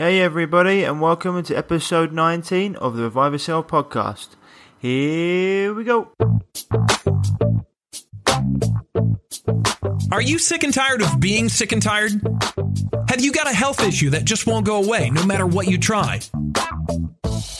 Hey, everybody, and welcome to episode 19 of the Revive Yourself podcast. Here we go. Are you sick and tired of being sick and tired? Have you got a health issue that just won't go away no matter what you try?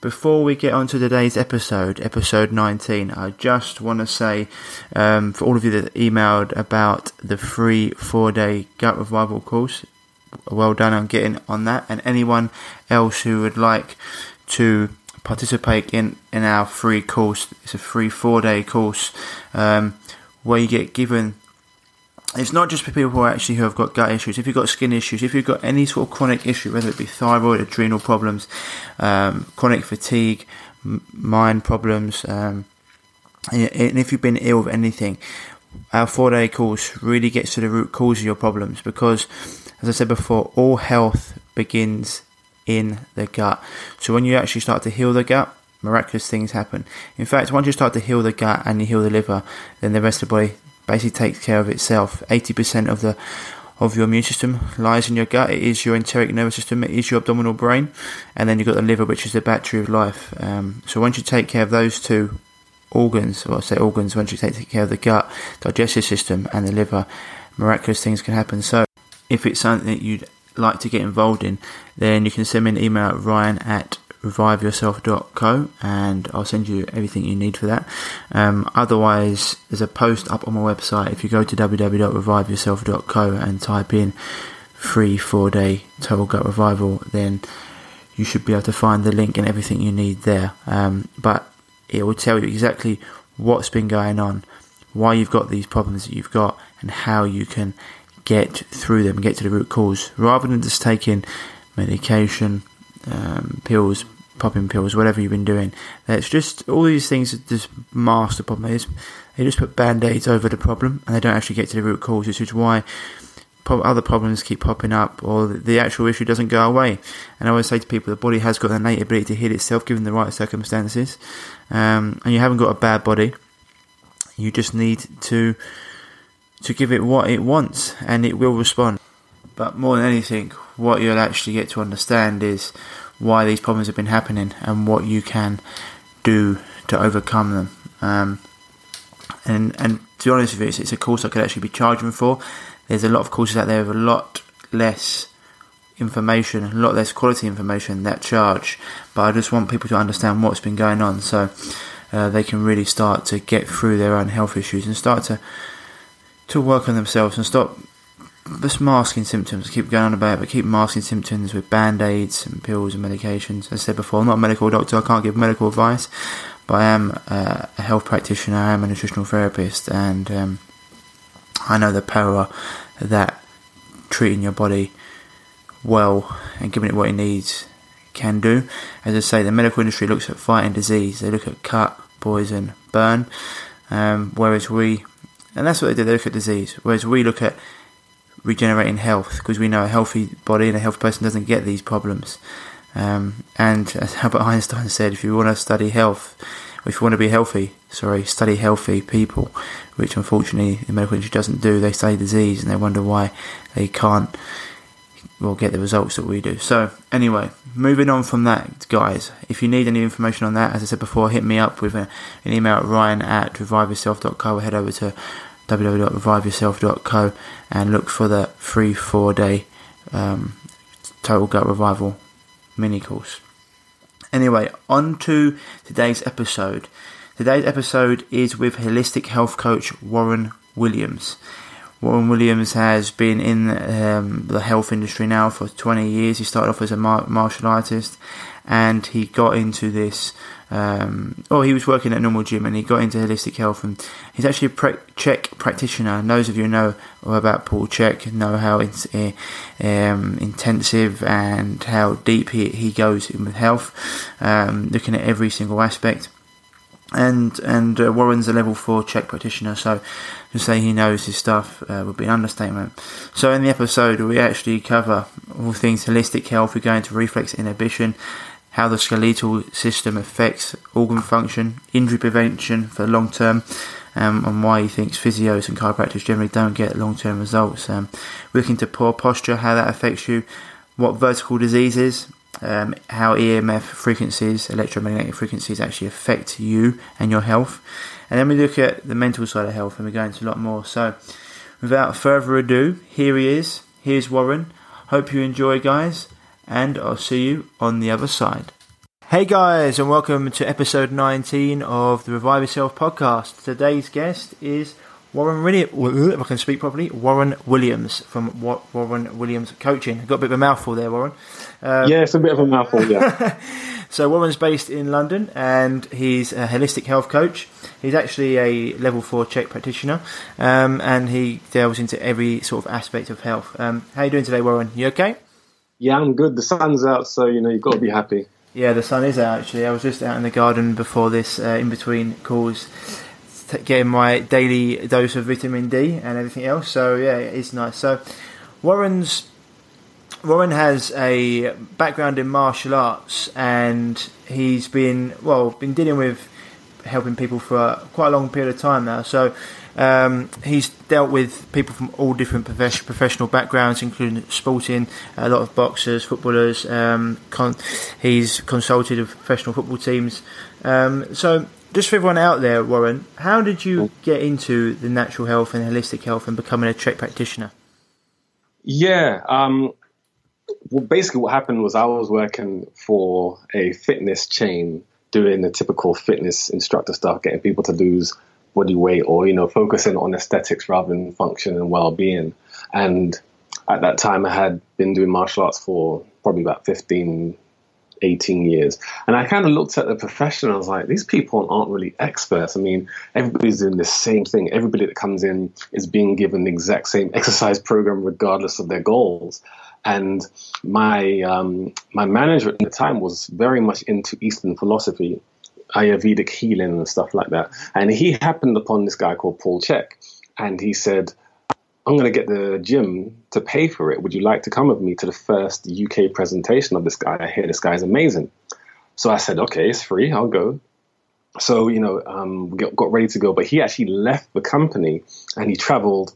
Before we get on to today's episode, episode 19, I just want to say um, for all of you that emailed about the free four day gut revival course, well done on getting on that. And anyone else who would like to participate in, in our free course, it's a free four day course um, where you get given it's not just for people who actually who have got gut issues. If you've got skin issues, if you've got any sort of chronic issue, whether it be thyroid, adrenal problems, um, chronic fatigue, m- mind problems, um, and if you've been ill with anything, our four day course really gets to the root cause of your problems because, as I said before, all health begins in the gut. So when you actually start to heal the gut, miraculous things happen. In fact, once you start to heal the gut and you heal the liver, then the rest of the body basically takes care of itself. 80% of the of your immune system lies in your gut. It is your enteric nervous system. It is your abdominal brain, and then you've got the liver, which is the battery of life. Um, so once you take care of those two organs, or I say organs, once you take care of the gut, digestive system, and the liver, miraculous things can happen. So if it's something that you'd like to get involved in, then you can send me an email at ryan at reviveyourself.co and I'll send you everything you need for that. Um, otherwise, there's a post up on my website. If you go to www.reviveyourself.co and type in free four day total gut revival, then you should be able to find the link and everything you need there. Um, but it will tell you exactly what's been going on, why you've got these problems that you've got, and how you can get through them, get to the root cause, rather than just taking medication um, pills, popping pills, whatever you've been doing. It's just all these things that just mask the problem. They just, they just put band aids over the problem and they don't actually get to the root cause, which is why other problems keep popping up or the actual issue doesn't go away. And I always say to people, the body has got an innate ability to heal itself given the right circumstances. Um, and you haven't got a bad body. You just need to to give it what it wants, and it will respond. But more than anything, what you'll actually get to understand is why these problems have been happening and what you can do to overcome them. Um, and and to be honest with you, it's, it's, a course I could actually be charging for. There's a lot of courses out there with a lot less information, a lot less quality information that charge. But I just want people to understand what's been going on, so uh, they can really start to get through their own health issues and start to to work on themselves and stop just masking symptoms. I keep going on about it, but keep masking symptoms with band aids and pills and medications. As I said before, I'm not a medical doctor, I can't give medical advice, but I am uh, a health practitioner, I am a nutritional therapist, and um, I know the power that treating your body well and giving it what it needs can do. As I say, the medical industry looks at fighting disease, they look at cut, poison, burn, um, whereas we, and that's what they do, they look at disease, whereas we look at regenerating health because we know a healthy body and a healthy person doesn't get these problems. Um, and as Albert Einstein said, if you want to study health, if you want to be healthy, sorry, study healthy people, which unfortunately the medical industry doesn't do. They study disease and they wonder why they can't well get the results that we do. So anyway, moving on from that, guys. If you need any information on that, as I said before, hit me up with a, an email at ryan at reviveyourself.co. Head over to www.reviveyourself.co and look for the free four day um, total gut revival mini course. Anyway, on to today's episode. Today's episode is with holistic health coach Warren Williams. Warren Williams has been in um, the health industry now for 20 years. He started off as a mar- martial artist and he got into this. Um, oh, he was working at a normal gym and he got into holistic health, and he's actually a pre- Chek practitioner. And those of you know about Paul Chek know how um, intensive and how deep he, he goes in with health, um, looking at every single aspect and and uh, Warren's a level four Chek practitioner, so to say he knows his stuff uh, would be an understatement. So in the episode, we actually cover all things holistic health. We go into reflex inhibition, how the skeletal system affects organ function, injury prevention for long term. Um, and why he thinks physios and chiropractors generally don't get long term results. Um, we look into poor posture, how that affects you, what vertical diseases, um, how EMF frequencies, electromagnetic frequencies, actually affect you and your health. And then we look at the mental side of health and we go into a lot more. So, without further ado, here he is. Here's Warren. Hope you enjoy, guys, and I'll see you on the other side. Hey guys, and welcome to episode 19 of the Revive Yourself podcast. Today's guest is Warren Williams, if I can speak properly, Warren Williams from Warren Williams Coaching. Got a bit of a mouthful there, Warren. Um, yeah, it's a bit of a mouthful, yeah. so Warren's based in London and he's a holistic health coach. He's actually a level four Chek practitioner um, and he delves into every sort of aspect of health. Um, how are you doing today, Warren? You okay? Yeah, I'm good. The sun's out, so you know you've got to be happy. Yeah, the sun is out actually. I was just out in the garden before this, uh, in between calls getting my daily dose of vitamin D and everything else. So yeah, it's nice. So Warren's Warren has a background in martial arts, and he's been well been dealing with helping people for quite a long period of time now. So um, he's dealt with people from all different professional backgrounds, including sporting, a lot of boxers, footballers. Um, con- he's consulted with professional football teams. Um, so just for everyone out there, Warren, how did you get into the natural health and holistic health and becoming a Chek practitioner? Yeah, um, well, basically, what happened was I was working for a fitness chain, doing the typical fitness instructor stuff, getting people to lose body weight or you know focusing on aesthetics rather than function and well-being. And at that time, I had been doing martial arts for probably about 15, 18 years. And I kind of looked at the profession I was like, these people aren't really experts. I mean, everybody's doing the same thing. Everybody that comes in is being given the exact same exercise program regardless of their goals. And my um, my manager at the time was very much into Eastern philosophy, Ayurvedic healing and stuff like that. And he happened upon this guy called Paul Chek, and he said, I'm going to get the gym to pay for it. Would you like to come with me to the first UK presentation of this guy? I hear this guy is amazing. So I said, okay, it's free. I'll go. So, you know, um, got, got ready to go. But he actually left the company and he traveled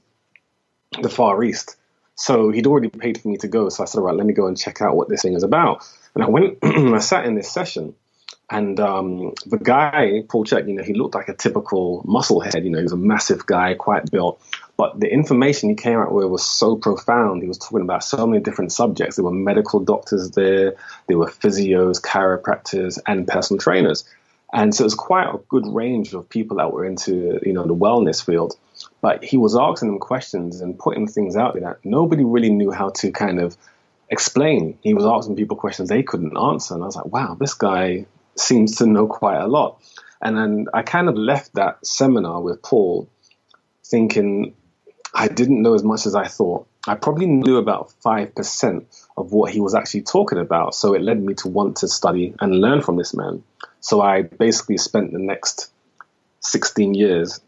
the Far East. So he'd already paid for me to go. So I said, all right, let me go and check out what this thing is about. And I went, I sat in this session and um, the guy, Paul Chek, you know, he looked like a typical musclehead. You know, he was a massive guy, quite built. But the information he came out with was so profound. He was talking about so many different subjects. There were medical doctors there, there were physios, chiropractors, and personal trainers. And so it was quite a good range of people that were into, you know, the wellness field. But he was asking them questions and putting things out there that nobody really knew how to kind of explain. He was asking people questions they couldn't answer. And I was like, wow, this guy seems to know quite a lot. And then I kind of left that seminar with Paul thinking I didn't know as much as I thought. I probably knew about 5% of what he was actually talking about. So it led me to want to study and learn from this man. So I basically spent the next 16 years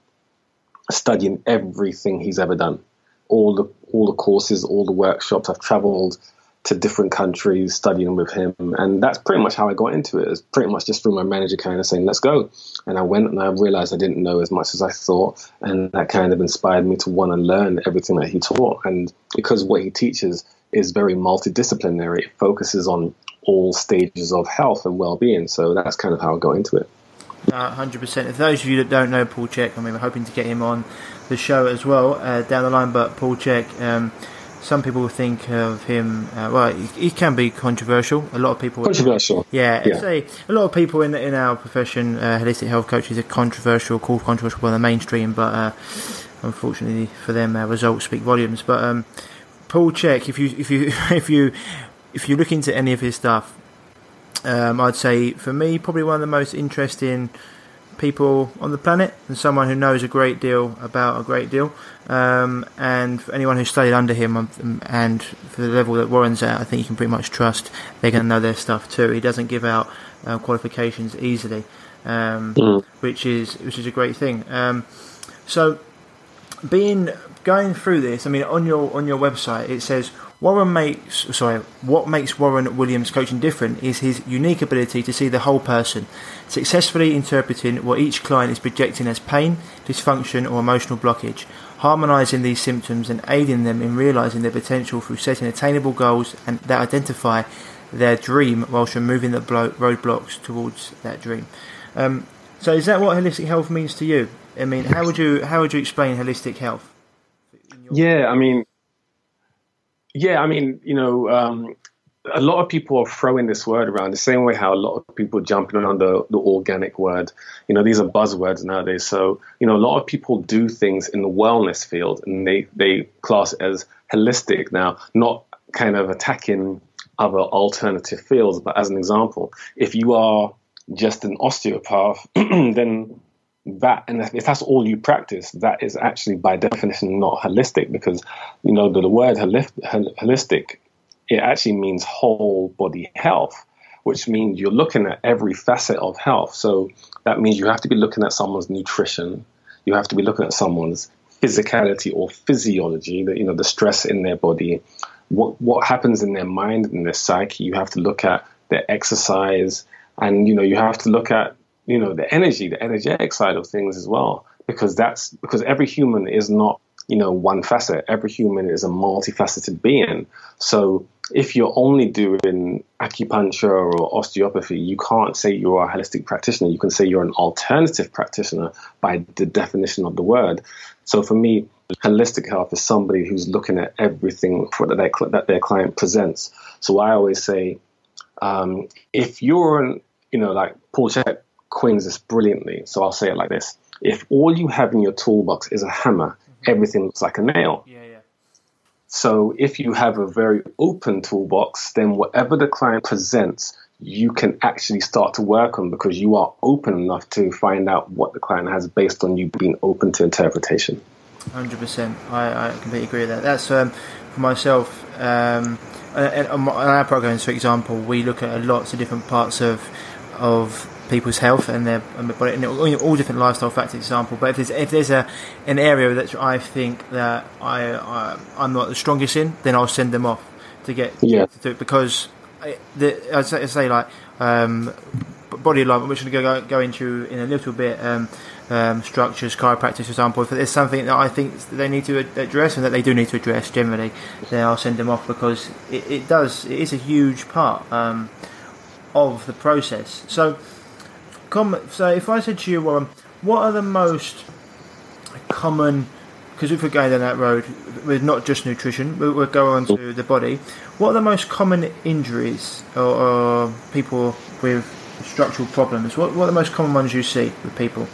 studying everything he's ever done. All the all the courses, all the workshops. I've traveled to different countries studying with him. And that's pretty much how I got into it. It's pretty much just through my manager kind of saying, let's go. And I went and I realized I didn't know as much as I thought. And that kind of inspired me to want to learn everything that he taught. And because what he teaches is very multidisciplinary, it focuses on all stages of health and well being. So that's kind of how I got into it. Uh, 100%. For those of you that don't know Paul Chek, I mean, we're hoping to get him on the show as well uh, down the line. But Paul Chek, um, some people think of him. Uh, well, he, he, can be controversial. A lot of people controversial. Yeah, yeah. say a lot of people in in our profession, uh, holistic health coaches, are controversial, called controversial by the mainstream, but uh, unfortunately for them, results speak volumes. But um, Paul Chek, if you if you if you if you look into any of his stuff, Um, I'd say for me, probably one of the most interesting people on the planet, and someone who knows a great deal about a great deal. Um, and for anyone who studied under him, um, and for the level that Warren's at, I think you can pretty much trust they're going to know their stuff too. He doesn't give out uh, qualifications easily, um, mm. which is which is a great thing. Um, so, being going through this, I mean, on your on your website it says Warren makes sorry, what makes Warren Williams coaching different is his unique ability to see the whole person, successfully interpreting what each client is projecting as pain, dysfunction, or emotional blockage, harmonizing these symptoms and aiding them in realizing their potential through setting attainable goals and that identify their dream whilst removing the roadblocks towards that dream. Um, so, is that what holistic health means to you? I mean, how would you how would you explain holistic health? Yeah, I mean, yeah, I mean, you know, um, a lot of people are throwing this word around the same way how a lot of people jumping on the, the organic word. You know, these are buzzwords nowadays. So, you know, a lot of people do things in the wellness field and they, they class it as holistic now, not kind of attacking other alternative fields. But as an example, if you are just an osteopath, then that and if that's all you practice that is actually by definition not holistic because you know the, the word holistic it actually means whole body health which means you're looking at every facet of health. So that means you have to be looking at someone's nutrition. You have to be looking at someone's physicality or physiology the, you know the stress in their body. What what happens in their mind and their psyche you have to look at their exercise. And you know you have to look at you know the energy the energetic side of things as well because that's because every human is not you know one facet. Every human is a multifaceted being. So if you're only doing acupuncture or osteopathy you can't say you're a holistic practitioner. You can say you're an alternative practitioner by the definition of the word. So for me holistic health is somebody who's looking at everything that their, that their client presents. So i always say um, if you're an you know like paul Chek coins this brilliantly. So I'll say it like this: If all you have in your toolbox is a hammer, mm-hmm. everything looks like a nail. Yeah, yeah. So if you have a very open toolbox, then whatever the client presents, you can actually start to work on because you are open enough to find out what the client has based on you being open to interpretation. Hundred percent, I, I completely agree with that. That's um, for myself. Um, on our programs, for example, we look at lots of different parts of of people's health and their and all different lifestyle factors example. But if there's if there's a an area that I think that I, I am not the strongest in then I'll send them off to get yeah. to it. Because I, the, I, say, I say like um, body alignment which we're going to go, go into in a little bit um, um, structures chiropractic for example. If there's something that I think they need to address and that they do need to address generally then I'll send them off because it, it does it is a huge part um, of the process. So so if I said to you, Warren, um, what are the most common? Because if we're going down that road with not just nutrition, we'll go on to the body. What are the most common injuries or, or people with structural problems? What, what are the most common ones you see with people?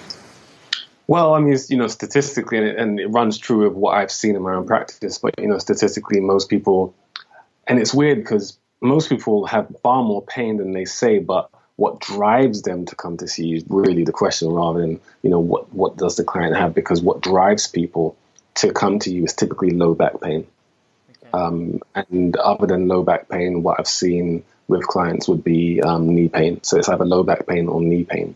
Well, I mean, you know, statistically, and it, and it, runs true of what I've seen in my own practice. But you know, statistically, most people, and it's weird because most people have far more pain than they say, but what drives them to come to see you is really the question rather than you know what what does the client have? Because what drives people to come to you is typically low back pain. Okay. um, and other than low back pain what i've seen with clients would be um, knee pain. So it's either low back pain or knee pain.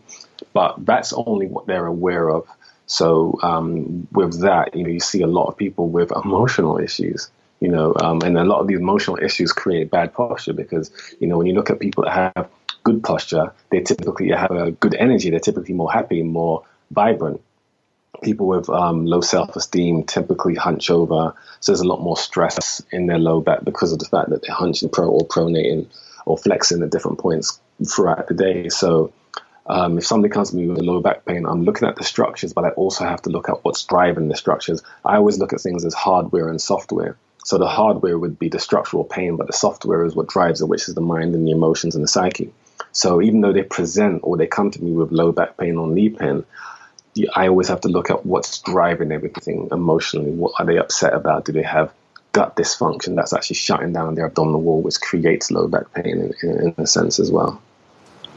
But that's only what they're aware of. So um, with that you know you see a lot of people with emotional issues you know um, and a lot of these emotional issues create bad posture because you know when you look at people that have good posture, they typically have a good energy. They're typically more happy, more vibrant. People with um, low self esteem typically hunch over, so there's a lot more stress in their low back because of the fact that they're hunching pro or pronating or flexing at different points throughout the day. So, um, if somebody comes to me with a low back pain, I'm looking at the structures, but I also have to look at what's driving the structures. I always look at things as hardware and software. So the hardware would be the structural pain, but the software is what drives it, which is the mind and the emotions and the psyche. So even though they present or they come to me with low back pain or knee pain, I always have to look at what's driving everything emotionally. What are they upset about? Do they have gut dysfunction that's actually shutting down their abdominal wall, which creates low back pain in, in, in a sense as well?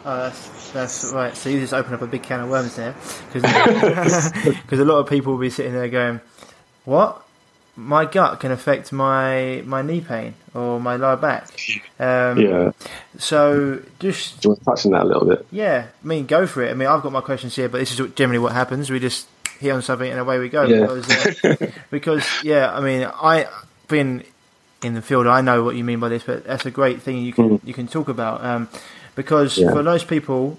Oh, that's, that's right. So you just open up a big can of worms there, because a lot of people will be sitting there going, "What? My gut can affect my my knee pain or my lower back." Um, Yeah. So just Do you want to touch on that a little bit? yeah, I mean, go for it. I mean, I've got my questions here, but this is generally what happens. We just hit on something and away we go. Yeah. Because, uh, because yeah, I mean, I been in the field. I know what you mean by this, but that's a great thing you can you can talk about. Um, because Yeah. for most people,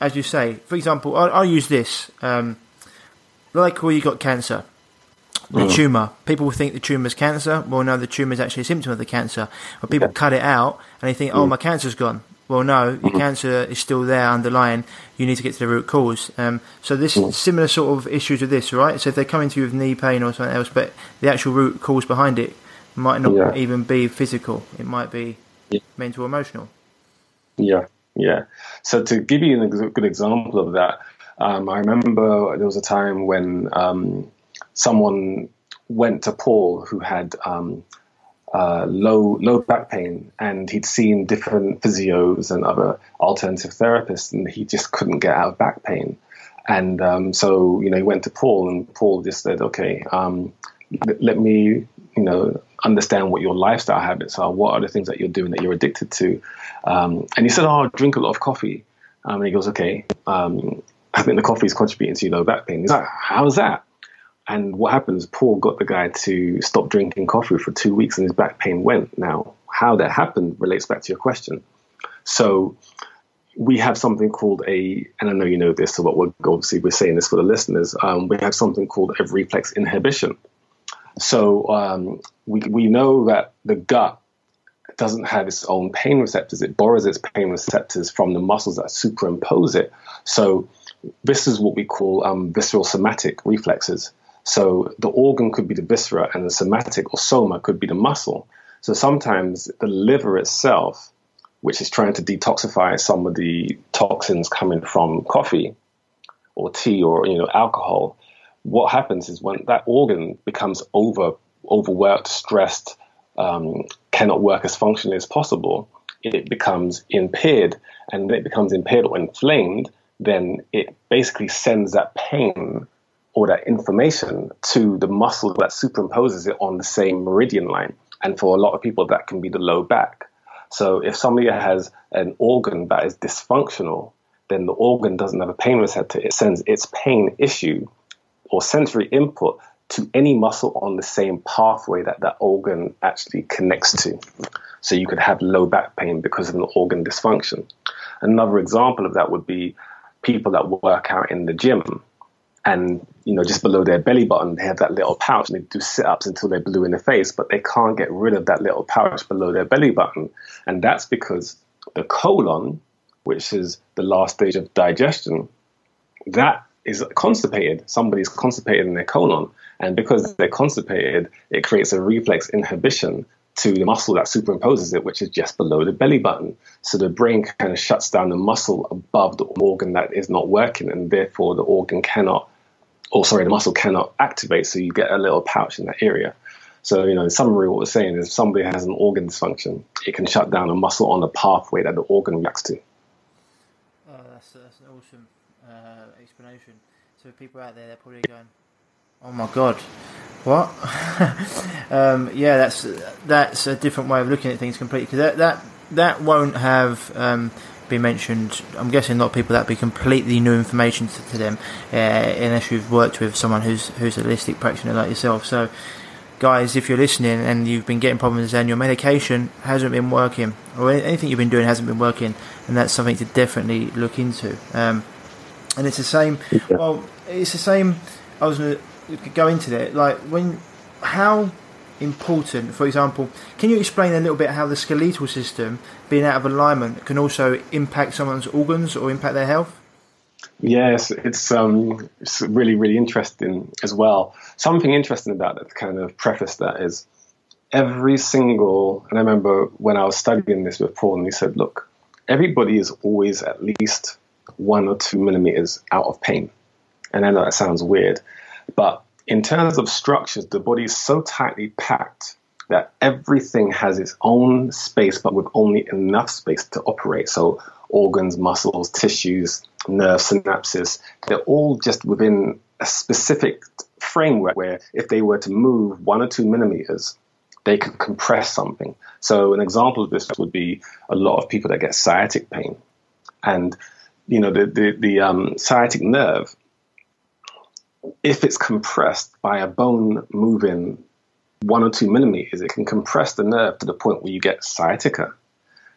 as you say, for example, I'll, I'll use this. Um, like where you got cancer, the tumor. People will think the tumor is cancer. Well, no, the tumor is actually a symptom of the cancer. But people Yeah. cut it out and they think, oh, my cancer's gone. Well, no, your cancer is still there underlying. You need to get to the root cause. Um, so this similar sort of issues with this, right? So if they're coming to you with knee pain or something else, but the actual root cause behind it might not Yeah. even be physical. It might be Yeah. mental, emotional. Yeah, yeah. So to give you a good example of that, um, I remember there was a time when um, someone went to Paul who had um, uh, low low back pain, and he'd seen different physios and other alternative therapists, and he just couldn't get out of back pain. And um, so, you know, he went to Paul, and Paul just said, "Okay, um, l- let me, you know, understand what your lifestyle habits are. What are the things that you're doing that you're addicted to?" Um, and he said, "Oh, I drink a lot of coffee." Um, and he goes, "Okay, um, I think the coffee is contributing to your low back pain." He's like, "How's that?" And what happens? Paul got the guy to stop drinking coffee for two weeks, and his back pain went. Now, how that happened relates back to your question. So we have something called a, and I know you know this, so what we're obviously we're saying this for the listeners. Um, we have something called a reflex inhibition. So um, we we know that the gut doesn't have its own pain receptors; it borrows its pain receptors from the muscles that superimpose it. So this is what we call um, visceral somatic reflexes. So the organ could be the viscera, and the somatic or soma could be the muscle. So sometimes the liver itself which is trying to detoxify some of the toxins coming from coffee or tea or you know alcohol what happens is when that organ becomes over overworked stressed um, cannot work as functionally as possible it becomes impaired and when it becomes impaired or inflamed then it basically sends that pain or that information to the muscle that superimposes it on the same meridian line and for a lot of people that can be the low back so if somebody has an organ that is dysfunctional, then the organ doesn't have a pain receptor. It It sends its pain issue or sensory input to any muscle on the same pathway that that organ actually connects to. So you could have low back pain because of an organ dysfunction. Another example of that would be people that work out in the gym and you know just below their belly button they have that little pouch and they do sit-ups until they're blue in the face but they can't get rid of that little pouch below their belly button. And that's because the colon which is the last stage of digestion that is constipated. Somebody's constipated in their colon. And because they're constipated it creates a reflex inhibition to the muscle that superimposes it, which is just below the belly button. So the brain kind of shuts down the muscle above the organ that is not working, and therefore the organ cannot, or sorry, the muscle cannot activate. So you get a little pouch in that area. So, you know, in summary, what we're saying is if somebody has an organ dysfunction, it can shut down a muscle on the pathway that the organ reacts to. Oh, that's, that's an awesome uh, explanation. So people out there, they're probably going, "Oh my god, what?" um, yeah, that's that's a different way of looking at things completely because that that that won't have um, been mentioned. I'm guessing a lot of people that be completely new information to, to them uh, unless you've worked with someone who's who's a holistic practitioner like yourself. So. Guys, if you're listening and you've been getting problems and your medication hasn't been working, or anything you've been doing hasn't been working, and that's something to definitely look into. Um, and it's the same. Well, it's the same. I was going to go into that. Like when, how important, for example, can you explain a little bit how the skeletal system being out of alignment can also impact someone's organs or impact their health? Yes, it's um, it's really really interesting as well. Something interesting about that kind of preface that is every single. And I remember when I was studying this with Paul, and he said, "Look, everybody is always at least one or two millimeters out of pain." And I know that sounds weird, but in terms of structures, the body is so tightly packed that everything has its own space, but with only enough space to operate. So organs, muscles, tissues, nerve synapses. They're all just within a specific framework where if they were to move one or two millimeters, they could compress something. So an example of this would be a lot of people that get sciatic pain, and you know the the, the um, sciatic nerve, if it's compressed by a bone moving one or two millimeters, it can compress the nerve to the point where you get sciatica.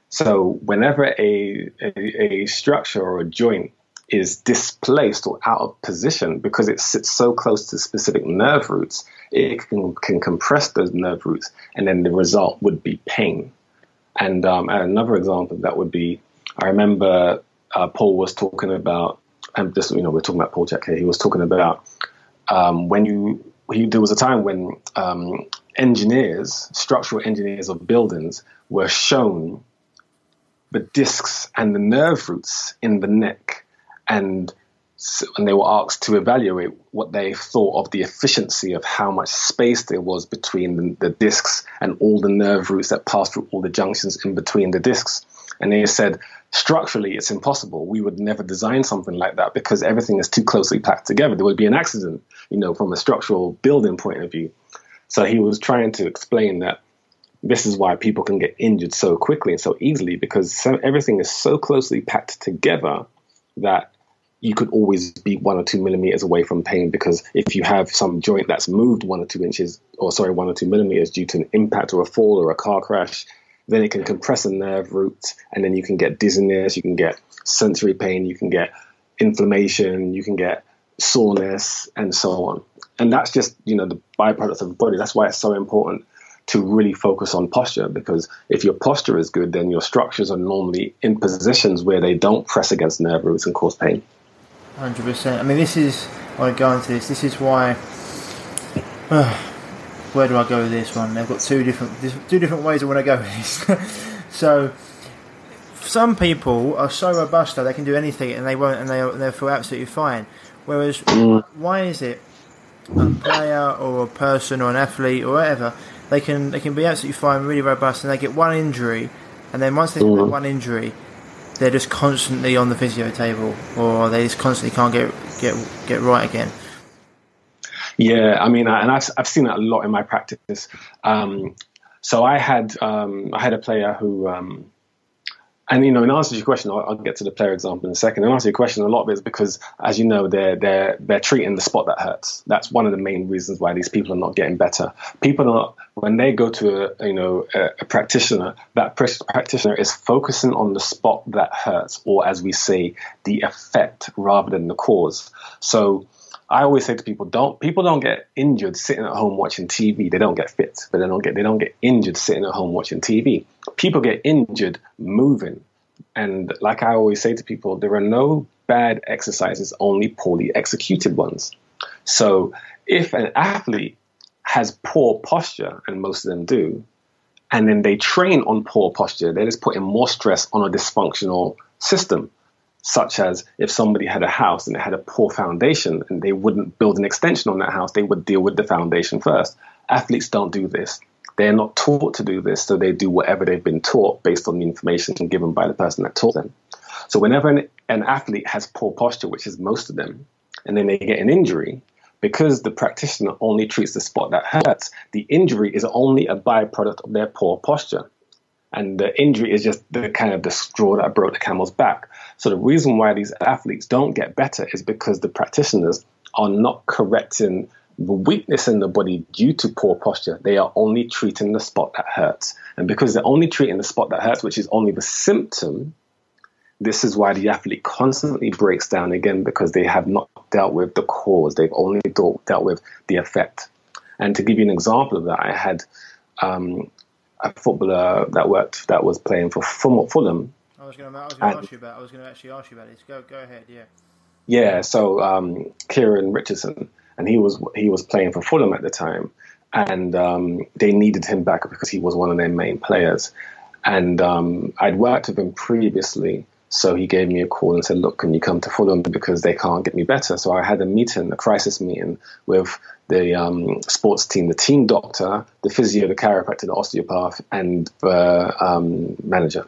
So whenever a, a, a structure or a joint is displaced or out of position because it sits so close to specific nerve roots, it can, can compress those nerve roots, and then the result would be pain. And, um, another example that would be, I remember uh, Paul was talking about, and this, you know, we're talking about Paul Chek here. He was talking about um, when you, he, there was a time when um, engineers, structural engineers of buildings, were shown the discs and the nerve roots in the neck and and they were asked to evaluate what they thought of the efficiency of how much space there was between the, the, discs and all the nerve roots that passed through all the junctions in between the discs. And they said, structurally, it's impossible. We would never design something like that because everything is too closely packed together. There would be an accident, you know, from a structural building point of view. So he was trying to explain that this is why people can get injured so quickly and so easily because so, everything is so closely packed together that you could always be one or two millimeters away from pain because if you have some joint that's moved one or two inches, or sorry, one or two millimeters due to an impact or a fall or a car crash, then it can compress a nerve root and then you can get dizziness, you can get sensory pain, you can get inflammation, you can get soreness, and so on. And that's just, you know, the byproduct of the body. That's why it's so important to really focus on posture because if your posture is good, then your structures are normally in positions where they don't press against nerve roots and cause pain. Hundred percent. I mean, this is. Why I want to go into this. This is why. Uh, where do I go with this one? They've got two different two different ways I want to go with this. so, some people are so robust that they can do anything and they won't, and they they feel absolutely fine. Whereas, mm. why is it a player or a person or an athlete or whatever they can they can be absolutely fine, really robust, and they get one injury, and then once they get mm. one injury, they're just constantly on the physio table, or they just constantly can't get get get right again. Yeah, I mean, and I've I've seen that a lot in my practice. Um, so I had um, I had a player who um, and you know, in answer to your question, I'll, I'll, get to the player example in a second. In answer to your question, a lot of it is because, as you know, they're they're they're treating the spot that hurts. That's one of the main reasons why these people are not getting better. People are when they go to a you know a, a practitioner, that practitioner is focusing on the spot that hurts, or as we say, the effect rather than the cause. So I always say to people, don't people don't get injured sitting at home watching TV. They don't get fit, but they don't get they don't get injured sitting at home watching TV. People get injured moving. And like I always say to people, there are no bad exercises, only poorly executed ones. So if an athlete has poor posture, and most of them do, and then they train on poor posture, they're just putting more stress on a dysfunctional system such as if somebody had a house and it had a poor foundation and they wouldn't build an extension on that house, they would deal with the foundation first. Athletes don't do this. They're not taught to do this, so they do whatever they've been taught based on the information given by the person that taught them. So whenever an, an athlete has poor posture, which is most of them, and then they get an injury, because the practitioner only treats the spot that hurts, the injury is only a byproduct of their poor posture. And the injury is just the kind of the straw that broke the camel's back. So the reason why these athletes don't get better is because the practitioners are not correcting the weakness in the body due to poor posture. They are only treating the spot that hurts. And because they're only treating the spot that hurts, which is only the symptom, this is why the athlete constantly breaks down again because they have not dealt with the cause. They've only dealt, dealt with the effect. And to give you an example of that, I had um, a footballer that worked that was playing for Fulham. I was going to ask you about. I was going to actually ask you about this. Go go ahead. Yeah. Yeah. So um, Kieran Richardson, and he was he was playing for Fulham at the time, and um, they needed him back because he was one of their main players. And um, I'd worked with him previously, so he gave me a call and said, "Look, can you come to Fulham because they can't get me better?" So I had a meeting, a crisis meeting with the um, sports team, the team doctor, the physio, the chiropractor, the osteopath, and the um, manager.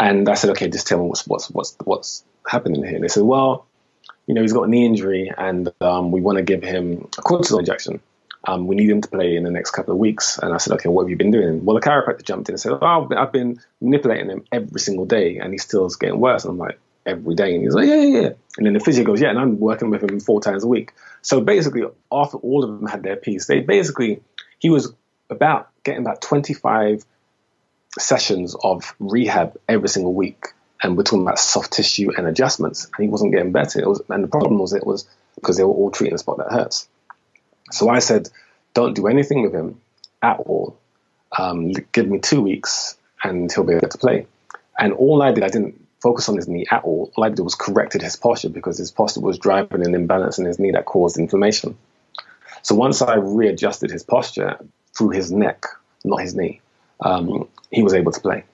And I said, okay, just tell me what's what's what's what's happening here. And they said, well, you know, he's got a knee injury, and um, we want to give him a cortisone injection. Um, we need him to play in the next couple of weeks. And I said, okay, what have you been doing? Well, the chiropractor jumped in and said, oh, I've been manipulating him every single day, and he still getting worse. And I'm like, every day? And he's like, yeah, yeah, yeah. And then the physio goes, yeah, and I'm working with him four times a week. So basically, after all of them had their piece, they basically, he was about getting about 25 sessions of rehab every single week. And we're talking about soft tissue and adjustments. And he wasn't getting better. It was, and the problem was it was because they were all treating the spot that hurts. So I said, don't do anything with him at all. Um, give me two weeks and he'll be able to play. And all I did, I didn't focus on his knee at all. All I did was corrected his posture because his posture was driving an imbalance in his knee that caused inflammation. So once I readjusted his posture through his neck, not his knee, um, he was able to play.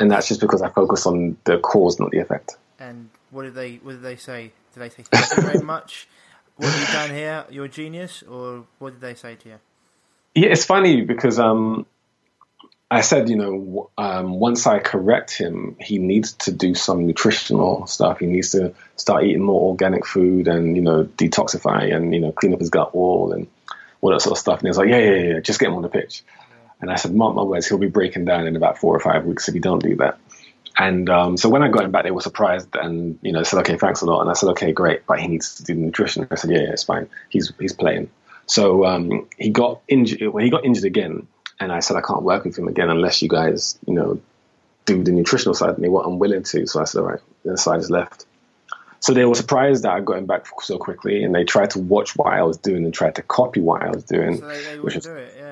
And that's just because I focus on the cause, not the effect. And what did they what did they say? Did they say thank you very much? What have you done here? You're a genius, or what did they say to you? Yeah, it's funny because um, I said, you know, um, once I correct him, he needs to do some nutritional stuff. He needs to start eating more organic food and, you know, detoxify and, you know, clean up his gut wall and all that sort of stuff. And he was like, yeah, yeah, yeah, just get him on the pitch. And I said, mark my words, he'll be breaking down in about four or five weeks if you don't do that. And um, so when I got him back, they were surprised and, you know, said, okay, thanks a lot. And I said, okay, great, but he needs to do the nutrition. I said, yeah, yeah, it's fine. He's, he's playing. So um, he got injured, when he got injured again, and I said, I can't work with him again unless you guys, you know, do the nutritional side. And they were unwilling to. So I said, all right, then side is left. So they were surprised that I got him back so quickly, and they tried to watch what I was doing and tried to copy what I was doing. So they, they which was, do it, yeah.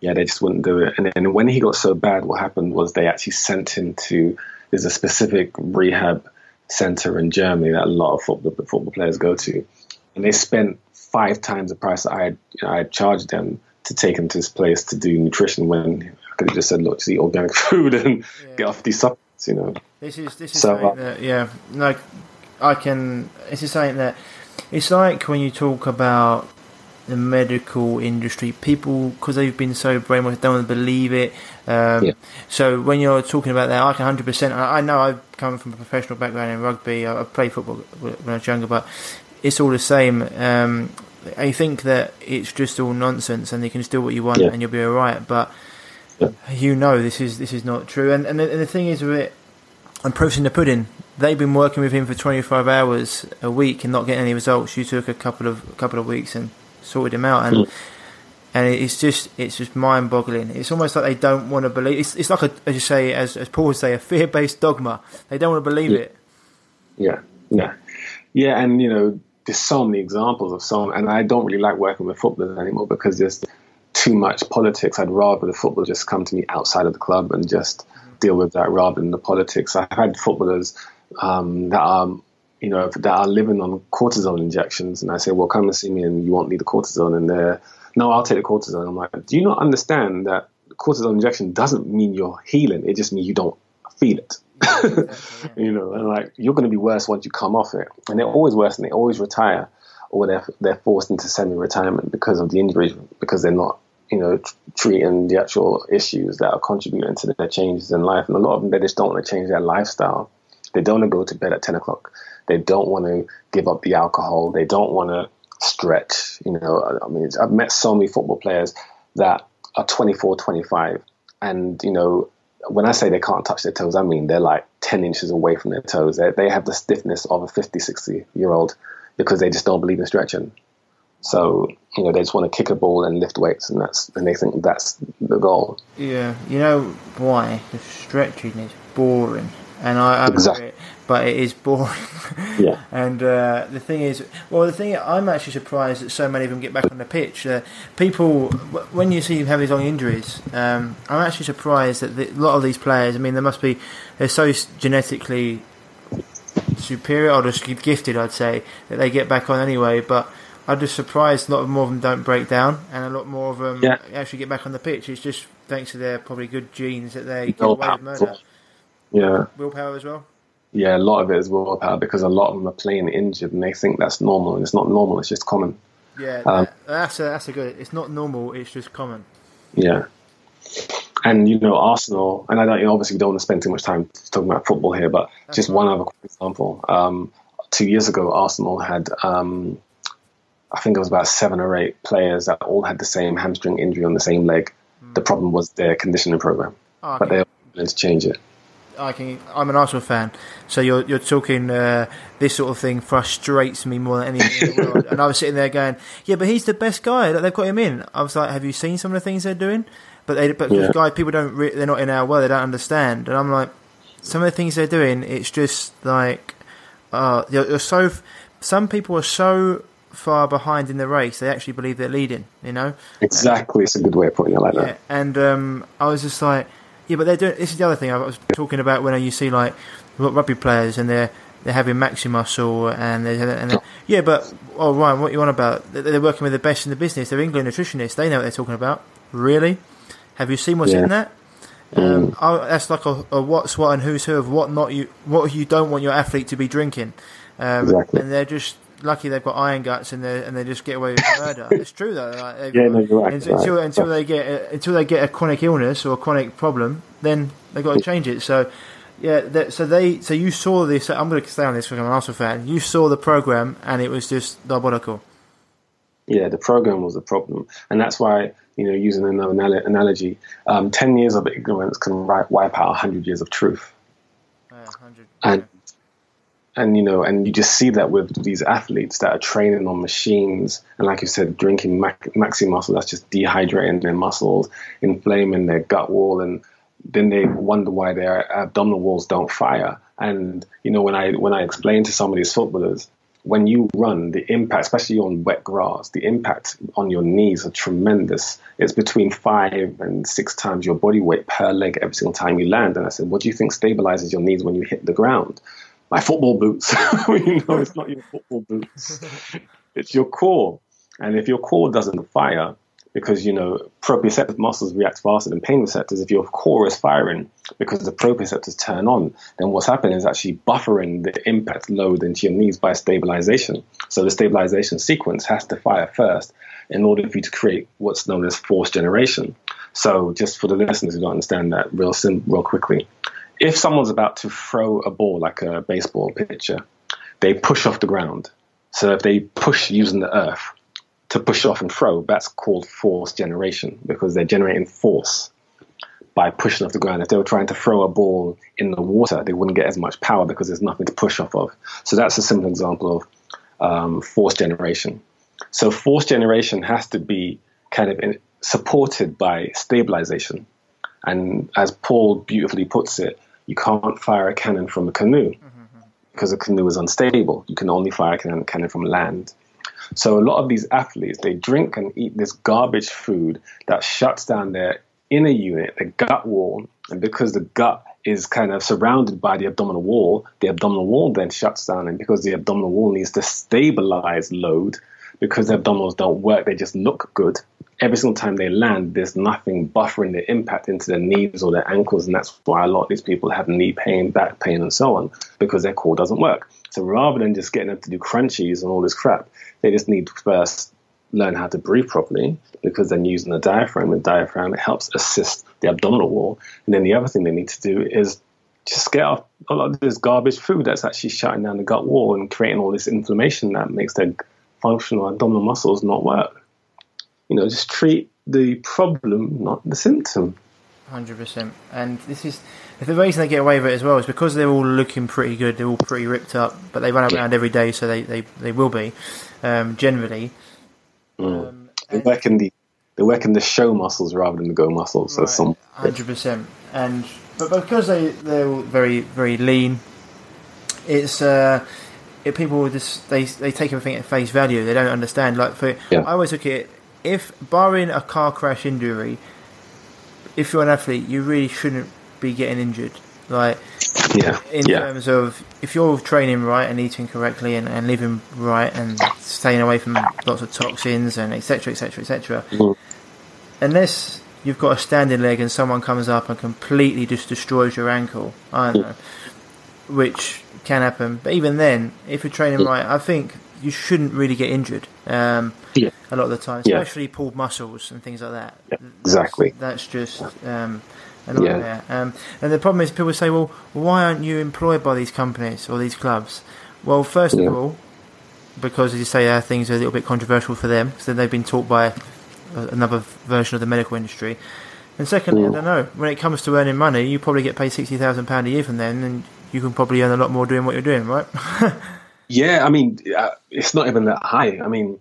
Yeah, they just wouldn't do it. And then when he got so bad, what happened was they actually sent him to there's a specific rehab center in Germany that a lot of football football players go to, and they spent five times the price that I had, you know, I had charged them to take him to this place to do nutrition when I could have just said, look, just eat organic food and yeah. get off these supplements, you know. This is this is so, something uh, that yeah, like I can. This is something that it's like when you talk about the medical industry, people because they've been so brainwashed, don't want to believe it. Um, yeah. So when you're talking about that, I can hundred percent. I know I've come from a professional background in rugby. I, I played football when I was younger, but it's all the same. Um, I think that it's just all nonsense, and you can just do what you want, yeah. and you'll be all right. But yeah. you know this is this is not true. And and the, and the thing is with it, I'm proofing the pudding. They've been working with him for 25 hours a week and not getting any results. You took a couple of a couple of weeks and sorted him out, and mm. and it's just it's just mind boggling. It's almost like they don't want to believe. It's it's like a, as you say, as as Paul would say, a fear based dogma. They don't want to believe yeah. it. Yeah, yeah, yeah, and you know there's so many examples of some, and I don't really like working with footballers anymore because there's too much politics. I'd rather the football just come to me outside of the club and just deal with that rather than the politics. I've had footballers um, that are, you know, that are living on cortisone injections, and I say, well, come and see me, and you won't need the cortisone, and they're, no, I'll take the cortisone. I'm like, do you not understand that cortisone injection doesn't mean you're healing? It just means you don't feel it. you know, and like you're going to be worse once you come off it, and they're always worse, and they always retire, or they're they're forced into semi-retirement because of the injuries, because they're not, you know, treating the actual issues that are contributing to their changes in life, and a lot of them they just don't want to change their lifestyle. They don't want to go to bed at ten o'clock. They don't want to give up the alcohol. They don't want to stretch. You know, uh, I mean, I've met so many football players that are 24, 25, and you know when I say they can't touch their toes, I mean they're like 10 inches away from their toes. They, they have the stiffness of a 50, 60 year old because they just don't believe in stretching. So, you know, they just want to kick a ball and lift weights, and that's and they think that's the goal. Yeah, you know why? The stretching is boring, and I, I exactly but it is boring. yeah. And uh, the thing is, well, the thing I'm actually surprised that so many of them get back on the pitch. Uh, people, when you see them have these long injuries, um, I'm actually surprised that the, a lot of these players. I mean, they must be they're so genetically superior or just gifted, I'd say, that they get back on anyway. But I'm just surprised a lot more of them don't break down, and a lot more of them yeah. actually get back on the pitch. It's just thanks to their probably good genes that they get away with murder. Yeah, willpower as well. Yeah, a lot of it is willpower because a lot of them are playing injured and they think that's normal, and it's not normal. It's just common. Yeah, um, that's a that's a good. It's not normal. It's just common. Yeah, and you know Arsenal, and I don't you know, obviously don't want to spend too much time talking about football here, but That's just one other example. Um, two years ago, Arsenal had um, I think it was about seven or eight players that all had the same hamstring injury on the same leg. Mm. The problem was their conditioning program, oh, okay. but they were willing to change it. I can. I'm an Arsenal fan, so you're you're talking uh, this sort of thing frustrates me more than anything in the world. And I was sitting there going, "Yeah, but he's the best guy. That they've got him in." I was like, "Have you seen some of the things they're doing?" But they, but yeah. guys, people don't. Re- they're not in our world. They don't understand. And I'm like, some of the things they're doing, it's just like, uh, you're, you're so. Some people are so far behind in the race, they actually believe they're leading. You know. Exactly. it's a good way of putting it like yeah, that. And um, I was just like yeah, but they're doing. This is the other thing I was talking about when you see like rugby players and they're they're having Maximuscle and they're, and they're, yeah, but oh Ryan, what you on about? They're working with the best in the business. They're England nutritionists. They know what they're talking about. Really? Have you seen what's yeah. in that? Um, oh, that's like a, a, what's what and who's who of what not you what you don't want your athlete to be drinking. Um, exactly. And they're just lucky they've got iron guts and they and they just get away with murder. it's true though. Like yeah, no, you're right. Until, right. until they get a, until they get a chronic illness or a chronic problem, then they've got to change it. So. Yeah, that, so they, so you saw this. I'm going to stay on this because I'm an Arsenal fan. You saw the program, and it was just diabolical. Yeah, the program was the problem, and that's why you know, using another analogy, um, ten years of ignorance can wipe out hundred years of truth. Yeah, and and you know, and you just see that with these athletes that are training on machines, and like you said, drinking Maximuscle that's just dehydrating their muscles, inflaming their gut wall, and then they wonder why their abdominal walls don't fire. And you know, when I when I explain to some of these footballers, when you run, the impact, especially on wet grass, the impact on your knees are tremendous. It's between five and six times your body weight per leg every single time you land. And I said, what do you think stabilizes your knees when you hit the ground? My football boots. you know, it's not your football boots. It's your core. And if your core doesn't fire, because you know proprioceptive muscles react faster than pain receptors. If your core is firing because the proprioceptors turn on, then what's happening is actually buffering the impact load into your knees by stabilization. So the stabilization sequence has to fire first in order for you to create what's known as force generation. So just for the listeners who don't understand that real sim- real quickly, if someone's about to throw a ball like a baseball pitcher, they push off the ground. So if they push using the earth to push off and throw, that's called force generation because they're generating force by pushing off the ground. If they were trying to throw a ball in the water, they wouldn't get as much power because there's nothing to push off of. So that's a simple example of um, force generation. So force generation has to be kind of in, supported by stabilization. And as Paul beautifully puts it, you can't fire a cannon from a canoe mm-hmm. because a canoe is unstable. You can only fire a cannon, cannon from land. So a lot of these athletes, they drink and eat this garbage food that shuts down their inner unit, the gut wall, and because the gut is kind of surrounded by the abdominal wall, the abdominal wall then shuts down, and because the abdominal wall needs to stabilize load, because the abdominals don't work, they just look good every single time they land, there's nothing buffering the impact into their knees or their ankles, and that's why a lot of these people have knee pain, back pain, and so on because their core doesn't work. So rather than just getting them to do crunchies and all this crap, they just need to first learn how to breathe properly because then using the diaphragm, the diaphragm it helps assist the abdominal wall. And then the other thing they need to do is just get off a lot of this garbage food that's actually shutting down the gut wall and creating all this inflammation that makes their functional abdominal muscles not work. You know, just treat the problem, not the symptom. Hundred percent. And this is the reason they get away with it as well is because they're all looking pretty good. They're all pretty ripped up, but they run around every day, so they they, they will be um, generally. Mm. Um, they're working the they're working the show muscles rather than the go muscles. Right, so hundred percent. And but because they they're all very very lean, it's. Uh, it, people just they they take everything at face value. They don't understand. Like for yeah. I always look at it if barring a car crash injury, if you're an athlete, you really shouldn't be getting injured. Like, yeah, in yeah. terms of if you're training right and eating correctly and, and living right and staying away from lots of toxins and etc. etc. etc. Unless you've got a standing leg and someone comes up and completely just destroys your ankle, I don't mm. know, which can happen. But even then, if you're training mm. right, I think you shouldn't really get injured. Um, Yeah. a lot of the time, Yeah. especially pulled muscles and things like that. Yeah, exactly. That's just um, a Yeah. Um, and the problem is, people say, "Well, why aren't you employed by these companies or these clubs?" Well, first Yeah. of all, because as you say, uh, things are a little bit controversial for them, so they've been taught by another version of the medical industry. And secondly, I don't know. When it comes to earning money, you probably get paid sixty thousand pound a year from them, and you can probably earn a lot more doing what you're doing, right? Yeah, I mean, uh, it's not even that high. I mean,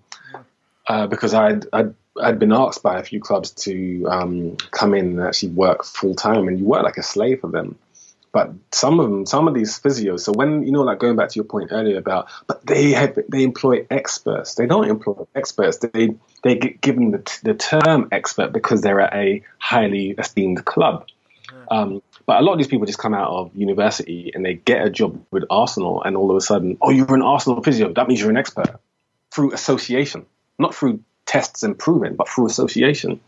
uh, because I'd, I'd I'd been asked by a few clubs to um, come in and actually work full time, and you work like a slave for them. But some of them, some of these physios. So when you know, like going back to your point earlier about, but they have they employ experts. They don't employ experts. They they get given the, the term expert because they're at a highly esteemed club. Um, but a lot of these people just come out of university and they get a job with Arsenal, and all of a sudden, oh, you're an Arsenal physio. That means you're an expert through association, not through tests and proving, but through association.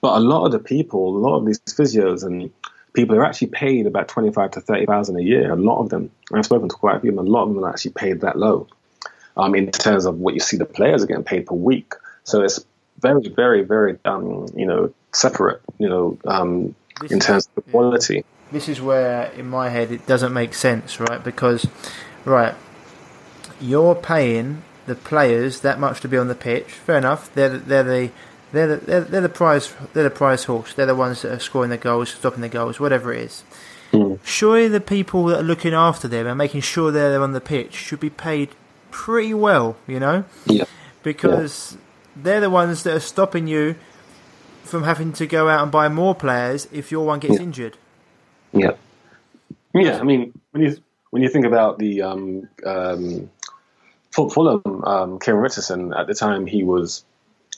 But a lot of the people, a lot of these physios and people are actually paid about twenty-five to thirty thousand a year. A lot of them, I've spoken to quite a few of them. A lot of them are actually paid that low. Um, in terms of what you see, the players are getting paid per week. So it's very, very, very, um, you know, separate. You know, um, This in terms of quality. this is where, in my head, it doesn't make sense, right? Because, right, you're paying the players that much to be on the pitch. Fair enough. They're the, they're the they're the, they're, they're the prize they're the prize horse. They're the ones that are scoring the goals, stopping the goals, whatever it is. Mm. Surely the people that are looking after them and making sure they're on the pitch should be paid pretty well, you know, Yeah. because they're the ones that are stopping you from having to go out and buy more players if your one gets Yeah. injured. Yeah, yeah. I mean, when you when you think about the um, um, Fulham, um, Kieran Richardson at the time, he was,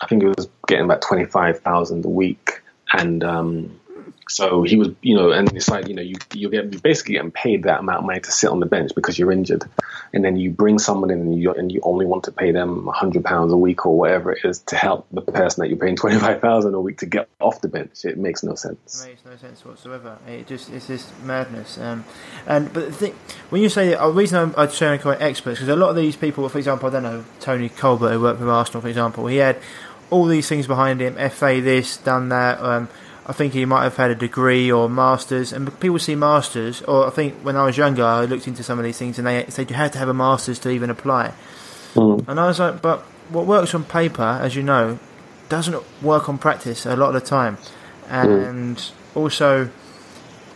I think, he was getting about twenty five thousand a week, and um, so he was, you know, and it's like you know, you you get you basically getting paid that amount of money to sit on the bench because you're injured, and then you bring someone in and you and you only want to pay them hundred pounds a week or whatever it is to help the person that you're paying twenty five thousand a week to get off the bench. It makes no sense. It makes no sense whatsoever. It just it's just madness. Um, and but the thing, when you say the reason I'm, I'm saying quite experts because a lot of these people, for example, I don't know Tony Colbert who worked with Arsenal, for example, he had all these things behind him. FA this, done that. Um, I think he might have had a degree or masters, and people see masters. Or I think when I was younger, I looked into some of these things, and they said you had to have a masters to even apply. Mm. And I was like, but what works on paper, as you know, doesn't work on practice a lot of the time. And also,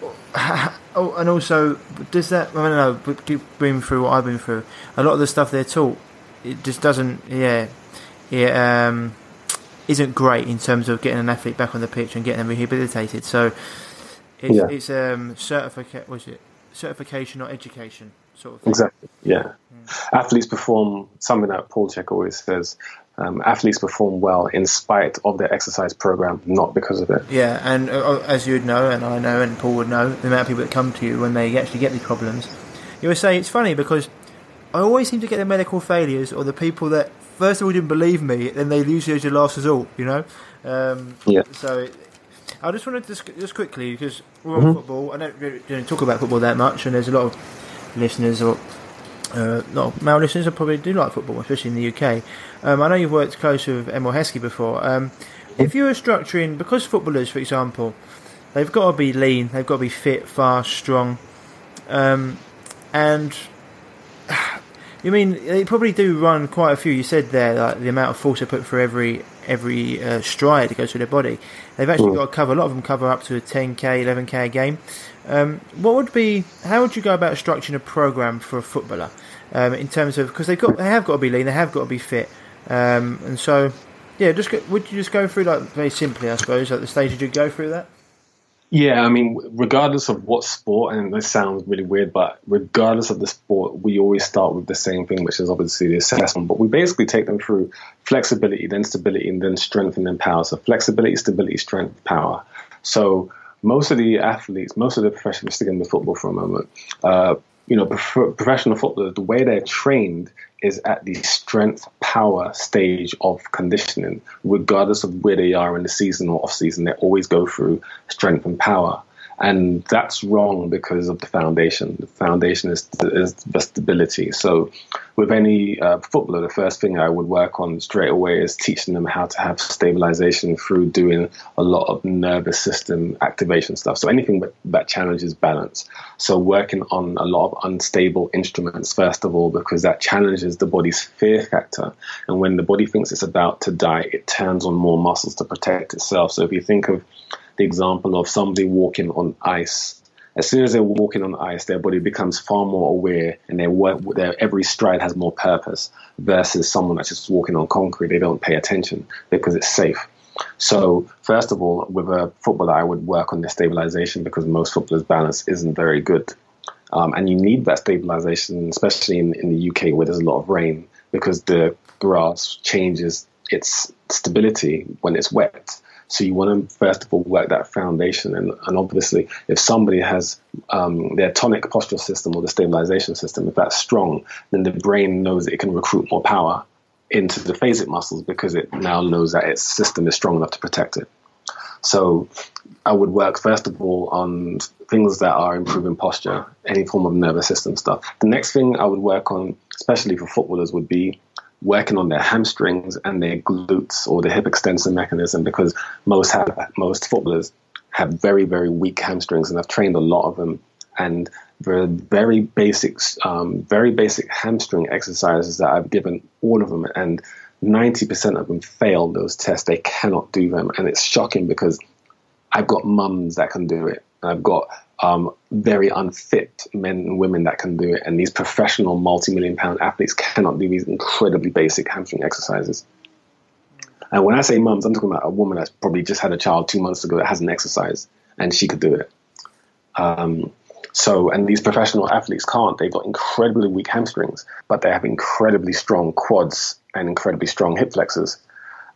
oh, and also, does that, I don't know, but keep bringing through what I've been through, a lot of the stuff they're taught, it just doesn't, yeah, it um, isn't great in terms of getting an athlete back on the pitch and getting them rehabilitated. So it's, Yeah. it's um, certification, was it? Certification or education sort of thing. Exactly. Yeah. Athletes perform something that Paul Chek always says. Um, athletes perform well in spite of their exercise program, not because of it. Yeah, and uh, as you'd know, and I know, and Paul would know, the amount of people that come to you when they actually get these problems, you would say it's funny because I always seem to get the medical failures or the people that first of all didn't believe me, then they use you as your last resort. You know, um, Yeah. So it, I just wanted to just, just quickly because we're on football. I don't really talk about football that much, and there's a lot of listeners or uh, not male listeners that probably do like football, especially in the UK. Um, I know you've worked close with Emile Heskey before. Um, if you were structuring, because footballers, for example, they've got to be lean, they've got to be fit, fast, strong, um, and you mean they probably do run quite a few. You said there, like the amount of force they put through every every uh, stride that goes through their body. They've actually Mm. got to cover. A lot of them cover up to a 10k, 11k a game. Um, what would be? How would you go about structuring a program for a footballer um, in terms of because they've got they have got to be lean, they have got to be fit, um, and so yeah. Just go, would you just go through like very simply, I suppose, at the stage did you go through that? Yeah, I mean, regardless of what sport, and this sounds really weird, but regardless of the sport, we always start with the same thing, which is obviously the assessment. But we basically take them through flexibility, then stability, and then strength, and then power. So flexibility, stability, strength, power. So most of the athletes, most of the professionals, sticking with football for a moment, uh, you know, prof- professional footballers, the way they're trained is at the strength power stage of conditioning, regardless of where they are in the season or off season. They always go through strength and power. And that's wrong because of the foundation. The foundation is, is the stability. So with any uh, footballer, the first thing I would work on straight away is teaching them how to have stabilization through doing a lot of nervous system activation stuff. So anything that, that challenges balance. So working on a lot of unstable instruments, first of all, because that challenges the body's fear factor. And when the body thinks it's about to die, it turns on more muscles to protect itself. So if you think of the example of somebody walking on ice, as soon as they're walking on ice, their body becomes far more aware, and their work, their every stride has more purpose. Versus someone that's just walking on concrete, they don't pay attention because it's safe. So, first of all, with a footballer, I would work on their stabilization because most footballers' balance isn't very good. Um, and you need that stabilization, especially in, in the UK where there's a lot of rain, because the grass changes its stability when it's wet. So you want to first of all work that foundation, and, and obviously, if somebody has um, their tonic postural system or the stabilization system, if that's strong, then the brain knows it can recruit more power into the phasic muscles because it now knows that its system is strong enough to protect it. So I would work first of all on things that are improving posture, any form of nervous system stuff. The next thing I would work on, especially for footballers, would be working on their hamstrings and their glutes or the hip extensor mechanism because most have most footballers have very very weak hamstrings and I've trained a lot of them. And the very basic um, very basic hamstring exercises that I've given all of them and 90% of them fail those tests. They cannot do them. And it's shocking because I've got mums that can do it. I've got um, very unfit men and women that can do it. And these professional multi-million pound athletes cannot do these incredibly basic hamstring exercises. And when I say mums, I'm talking about a woman that's probably just had a child two months ago that hasn't exercised and she could do it. Um, so, and these professional athletes can't. They've got incredibly weak hamstrings, but they have incredibly strong quads and incredibly strong hip flexors.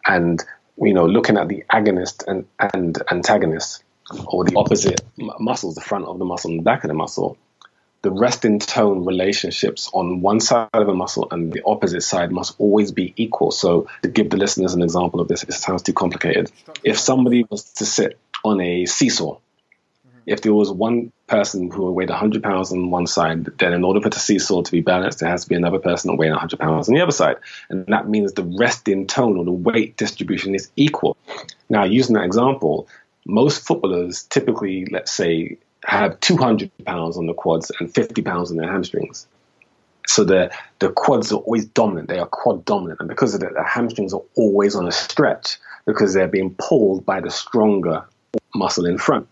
And, you know, looking at the agonist and, and antagonist, or the opposite muscles, the front of the muscle and the back of the muscle, the rest in tone relationships on one side of a muscle and the opposite side must always be equal. So, to give the listeners an example of this, it sounds too complicated. If somebody was to sit on a seesaw, mm-hmm. if there was one person who weighed 100 pounds on one side, then in order for the seesaw to be balanced, there has to be another person weighing 100 pounds on the other side. And that means the rest in tone or the weight distribution is equal. Now, using that example, most footballers typically, let's say, have 200 pounds on the quads and 50 pounds on their hamstrings. So the the quads are always dominant. They are quad dominant, and because of that, the hamstrings are always on a stretch because they're being pulled by the stronger muscle in front,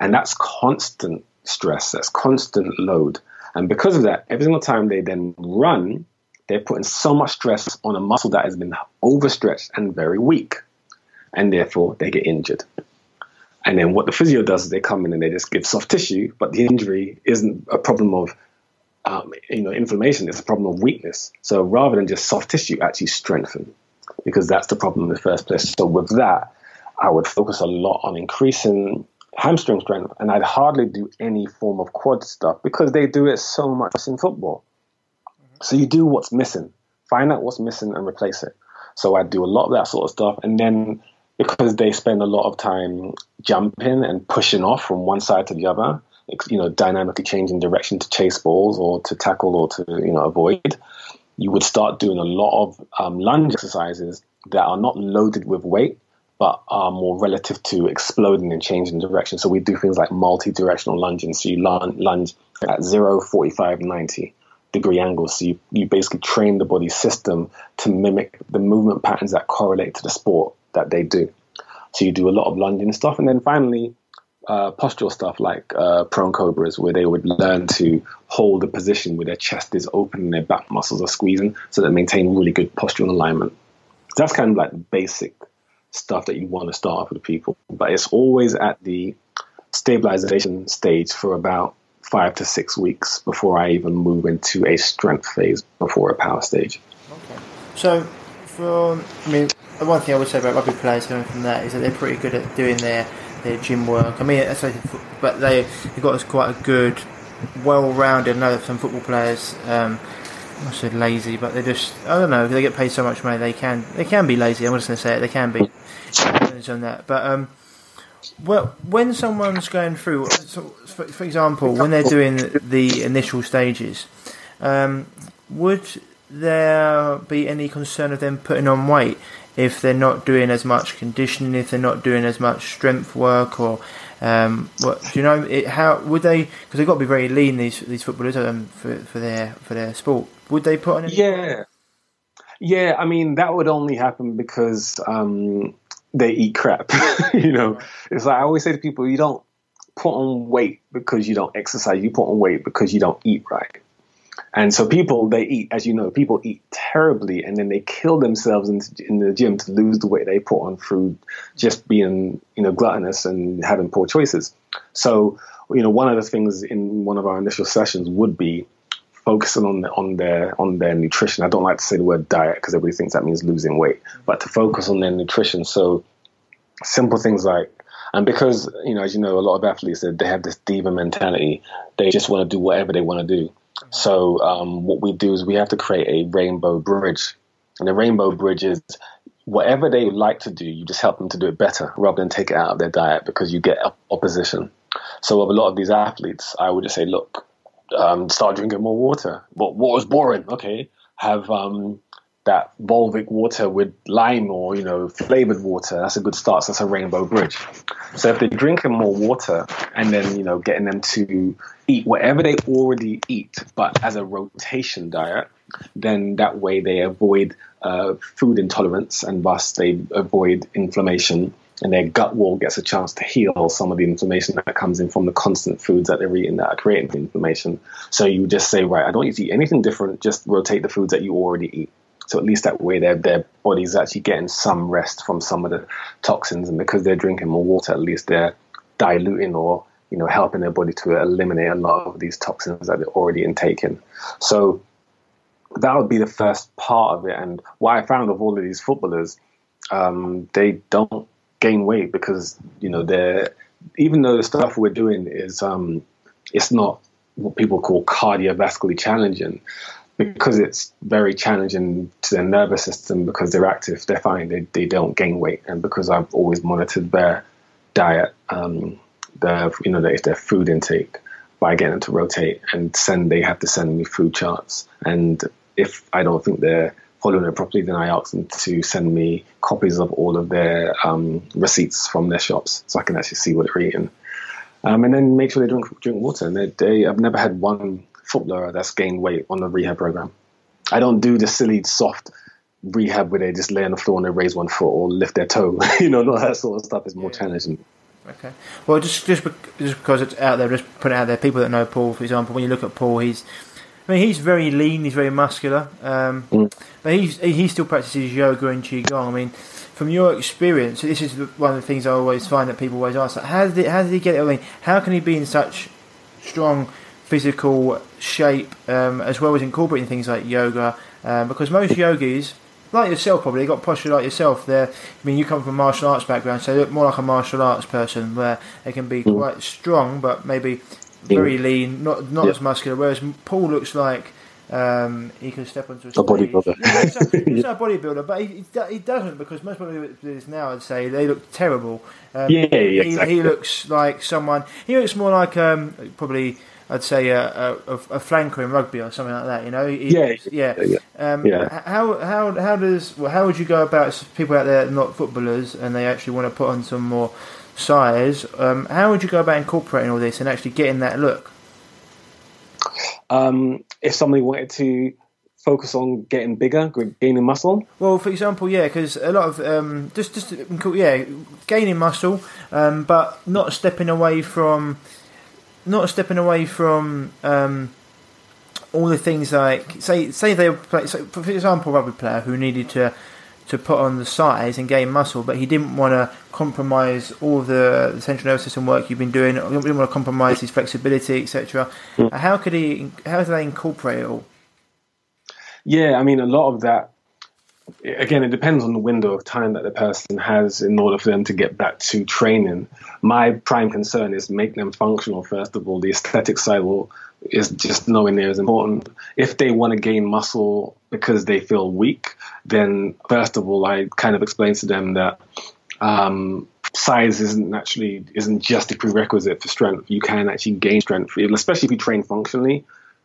and that's constant stress. That's constant load, and because of that, every single time they then run, they're putting so much stress on a muscle that has been overstretched and very weak, and therefore they get injured. And then what the physio does is they come in and they just give soft tissue, but the injury isn't a problem of um, you know inflammation; it's a problem of weakness. So rather than just soft tissue, actually strengthen, because that's the problem in the first place. So with that, I would focus a lot on increasing hamstring strength, and I'd hardly do any form of quad stuff because they do it so much in football. So you do what's missing, find out what's missing, and replace it. So I do a lot of that sort of stuff, and then because they spend a lot of time jumping and pushing off from one side to the other, you know, dynamically changing direction to chase balls or to tackle or to, you know, avoid, you would start doing a lot of um, lunge exercises that are not loaded with weight, but are more relative to exploding and changing direction. So we do things like multi-directional lunging. So you lunge at 0, 45, 90 degree angles. So you, you basically train the body system to mimic the movement patterns that correlate to the sport that they do. So you do a lot of lunging stuff, and then finally, uh, postural stuff like uh, prone cobras, where they would learn to hold a position where their chest is open and their back muscles are squeezing, so they maintain really good postural alignment. So that's kind of like the basic stuff that you want to start off with people, but it's always at the stabilization stage for about five to six weeks before I even move into a strength phase before a power stage. Okay. So, for I mean, the one thing I would say about rugby players coming from that is that they're pretty good at doing their, their gym work. I mean, but they they've got quite a good, well-rounded. I know some football players. Um, I said lazy, but they're just I don't know. They get paid so much money, they can they can be lazy. I'm just going to say it. They can be on that. But um, well, when someone's going through, for, for example, when they're doing the initial stages, um, would there be any concern of them putting on weight if they're not doing as much conditioning, if they're not doing as much strength work, or um, what do you know? It, how would they? Because they've got to be very lean these these footballers um, for for their for their sport. Would they put on? Any yeah, yeah. I mean, that would only happen because um, they eat crap. you know, it's like I always say to people, you don't put on weight because you don't exercise. You put on weight because you don't eat right. And so people, they eat, as you know, people eat terribly and then they kill themselves in, in, the gym to lose the weight they put on through just being, you know, gluttonous and having poor choices. So, you know, one of the things in one of our initial sessions would be focusing on on their on their nutrition. I don't like to say the word diet because everybody thinks that means losing weight, but to focus on their nutrition. So simple things like and because you know, as you know, a lot of athletes they have this diva mentality. They just want to do whatever they want to do. So um, what we do is we have to create a rainbow bridge, and the rainbow bridge is whatever they like to do, you just help them to do it better rather than take it out of their diet because you get opposition. So with a lot of these athletes, I would just say, look, um, start drinking more water. But water's boring. Okay, have um, that Volvic water with lime or you know flavored water. That's a good start. So that's a rainbow bridge. So if they're drinking more water and then you know getting them to eat whatever they already eat, but as a rotation diet, then that way they avoid uh, food intolerance and thus they avoid inflammation and their gut wall gets a chance to heal some of the inflammation that comes in from the constant foods that they're eating that are creating the inflammation. So you just say, right, I don't need to eat anything different, just rotate the foods that you already eat. So at least that way their their body's actually getting some rest from some of the toxins, and because they're drinking more water, at least they're diluting or you know helping their body to eliminate a lot of these toxins that they're already intaking. So that would be the first part of it. And what I found of all of these footballers, um, they don't gain weight because you know they're even though the stuff we're doing is um, it's not what people call cardiovascularly challenging because it's very challenging to their nervous system because they're active, they're fine. They, they don't gain weight, and because I've always monitored their diet, um, their you know their, their food intake by getting them to rotate and send. They have to send me food charts, and if I don't think they're following it properly, then I ask them to send me copies of all of their um, receipts from their shops so I can actually see what they're eating. Um, and then make sure they drink drink water. And they, they I've never had one footballer that's gained weight on the rehab program. I don't do the silly soft rehab where they just lay on the floor and they raise one foot or lift their toe. you know, all that sort of stuff is more yeah. challenging. Okay. Well, just just just because it's out there, just put it out there. People that know Paul, for example, when you look at Paul, he's I mean, he's very lean, he's very muscular, um, mm. but he's, he still practices yoga and qigong. I mean, from your experience, this is one of the things I always find that people always ask: like, how did he, how did he get it? I mean, how can he be in such strong physical shape, um, as well as incorporating things like yoga. Um, because most yogis, like yourself, probably got posture like yourself. There, I mean, you come from a martial arts background, so they look more like a martial arts person, where they can be mm. quite strong, but maybe very lean, not not as muscular. Whereas Paul looks like um, he can step onto a, a bodybuilder. he's, not, a bodybuilder, but he, he doesn't because most bodybuilders now, I'd say, they look terrible. Um, yeah, he, exactly. he, looks like someone. He looks more like um, probably I'd say a, a, a, flanker in rugby or something like that. You know, he, yeah, yeah. yeah. Um, yeah. How how how does well, how would you go about people out there not footballers and they actually want to put on some more size? Um, how would you go about incorporating all this and actually getting that look? Um, if somebody wanted to focus on getting bigger, gaining muscle? Well, for example, yeah, because a lot of um, just just yeah, gaining muscle, um, but not stepping away from not stepping away from um, all the things like say say they play. So for example, a rugby player who needed to to put on the size and gain muscle, but he didn't want to compromise all the, the, central nervous system work you've been doing. He didn't want to compromise his flexibility, etc. Mm. How could he? How do they incorporate it all? Yeah, I mean, a lot of that again, it depends on the window of time that the person has in order for them to get back to training. My prime concern is make them functional, first of all. The aesthetic side will, is just near as important. If they want to gain muscle because they feel weak, then first of all, I kind of explain to them that um, size isn't actually isn't just a prerequisite for strength. You can actually gain strength, especially if you train functionally.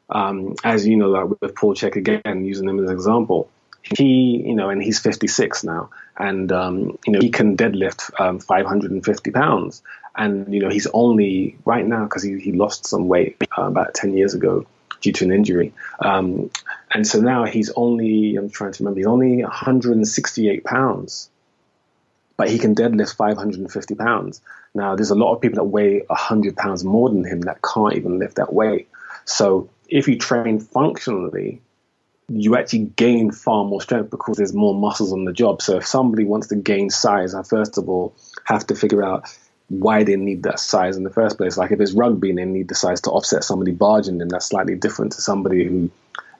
um, as you know, like with Paul Chek again, using him as an example, he, you know, and he's 56 now, and um, you know he can deadlift um, 550 pounds, and you know he's only right now because he, he lost some weight uh, about 10 years ago due to an injury, um, and so now he's only I'm trying to remember he's only 168 pounds, but he can deadlift 550 pounds. Now there's a lot of people that weigh 100 pounds more than him that can't even lift that weight. So if you train functionally, you actually gain far more strength because there's more muscles on the job. So if somebody wants to gain size, I first of all have to figure out why they need that size in the first place. Like if it's rugby and they need the size to offset somebody barging them, that's slightly different to somebody who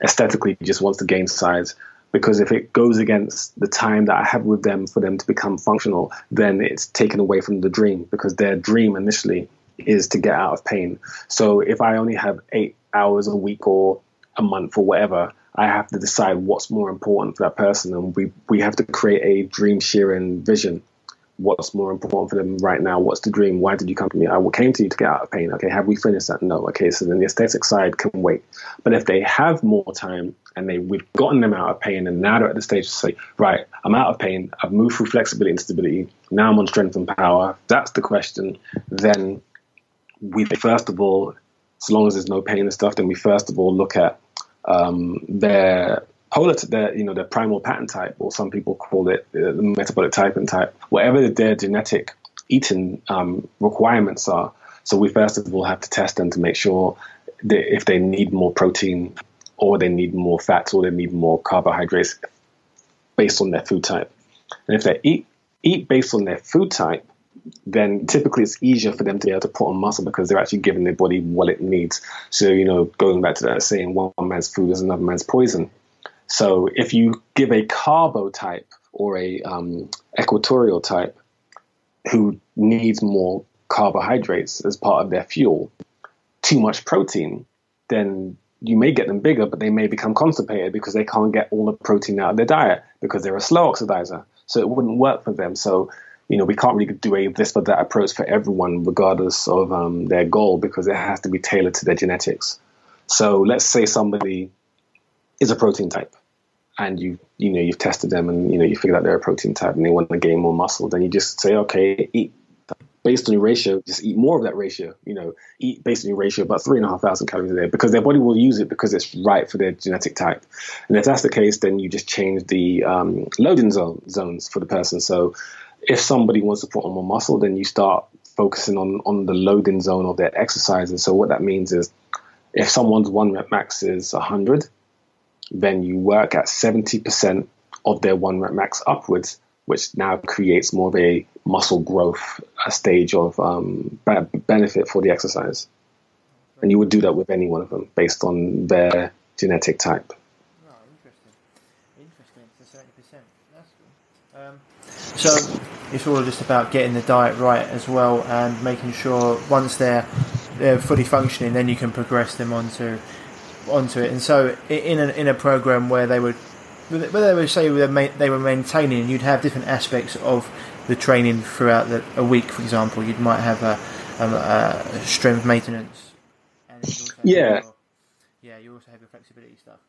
aesthetically just wants to gain size. Because if it goes against the time that I have with them for them to become functional, then it's taken away from the dream because their dream initially is to get out of pain. So if I only have eight hours a week or a month or whatever, I have to decide what's more important for that person, and we we have to create a dream sharing vision. What's more important for them right now? What's the dream? Why did you come to me? I came to you to get out of pain. Okay, have we finished that? No. Okay, so then the aesthetic side can wait. But if they have more time and they we've gotten them out of pain, and now they're at the stage to say, right, I'm out of pain. I've moved through flexibility and stability. Now I'm on strength and power. That's the question. Then we first of all as long as there's no pain and stuff, then we first of all look at um, their polar, their you know their primal pattern type, or some people call it uh, the metabolic type and type, whatever their genetic eating um, requirements are. So we first of all have to test them to make sure that if they need more protein, or they need more fats, or they need more carbohydrates, based on their food type. And if they eat eat based on their food type, then typically it's easier for them to be able to put on muscle because they're actually giving their body what it needs. So, you know, going back to that saying, one man's food is another man's poison. So, if you give a carbo type or a um, equatorial type who needs more carbohydrates as part of their fuel, too much protein, then you may get them bigger, but they may become constipated because they can't get all the protein out of their diet because they're a slow oxidizer. So it wouldn't work for them. So you know, we can't really do a this or that approach for everyone, regardless of um, their goal, because it has to be tailored to their genetics. So let's say somebody is a protein type, and you you know you've tested them, and you know you figured out they're a protein type, and they want to gain more muscle. Then you just say, okay, eat based on your ratio, just eat more of that ratio. You know, eat based on your ratio about three and a half thousand calories a day because their body will use it because it's right for their genetic type. And if that's the case, then you just change the um, loading zone, zones for the person. So if somebody wants to put on more muscle, then you start focusing on on the loading zone of their exercises. So what that means is, if someone's one rep max is 100, then you work at 70% of their one rep max upwards, which now creates more of a muscle growth a stage of um, benefit for the exercise. And you would do that with any one of them based on their genetic type. Oh, interesting. Interesting. So 70%. That's cool. Um, so it's all just about getting the diet right as well and making sure once they're they're fully functioning, then you can progress them onto onto it. And so in a, in a program where they would where they would say they were maintaining, you'd have different aspects of the training throughout the, a week. For example, you might have a, a, a strength maintenance. yeah. Your, yeah, you also have your flexibility stuff.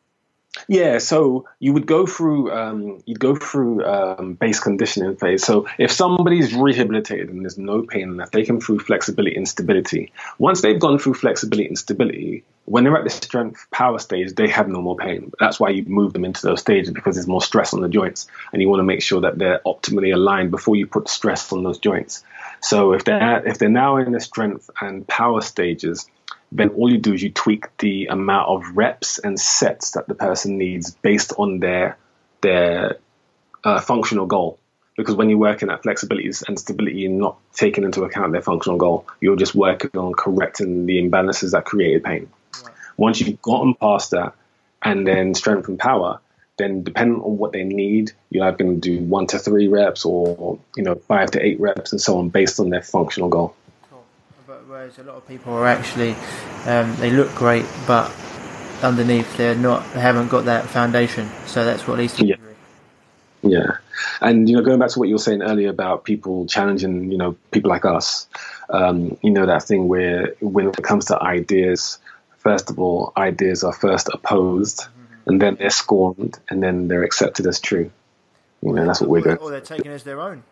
Yeah, so you would go through um, you'd go through um, base conditioning phase. So if somebody's rehabilitated and there's no pain they come through flexibility and stability, once they've gone through flexibility and stability, when they're at the strength power stage, they have no more pain. That's why you move them into those stages because there's more stress on the joints, and you want to make sure that they're optimally aligned before you put stress on those joints. So if they're if they're now in the strength and power stages, then all you do is you tweak the amount of reps and sets that the person needs based on their their uh, functional goal. Because when you're working at flexibility and stability, you're not taking into account their functional goal. You're just working on correcting the imbalances that created pain. Right. Once you've gotten past that, and then strength and power, then depending on what they need, you're either going to do one to three reps or you know five to eight reps and so on based on their functional goal whereas a lot of people are actually um, they look great, but underneath they're not they haven't got that foundation. So that's what leads to yeah. injury. Yeah, and you know, going back to what you were saying earlier about people challenging, you know, people like us, um, you know, that thing where when it comes to ideas, first of all, ideas are first opposed, mm-hmm. and then they're scorned, and then they're accepted as true. You know, that's what we're going. Or they're taken as their own.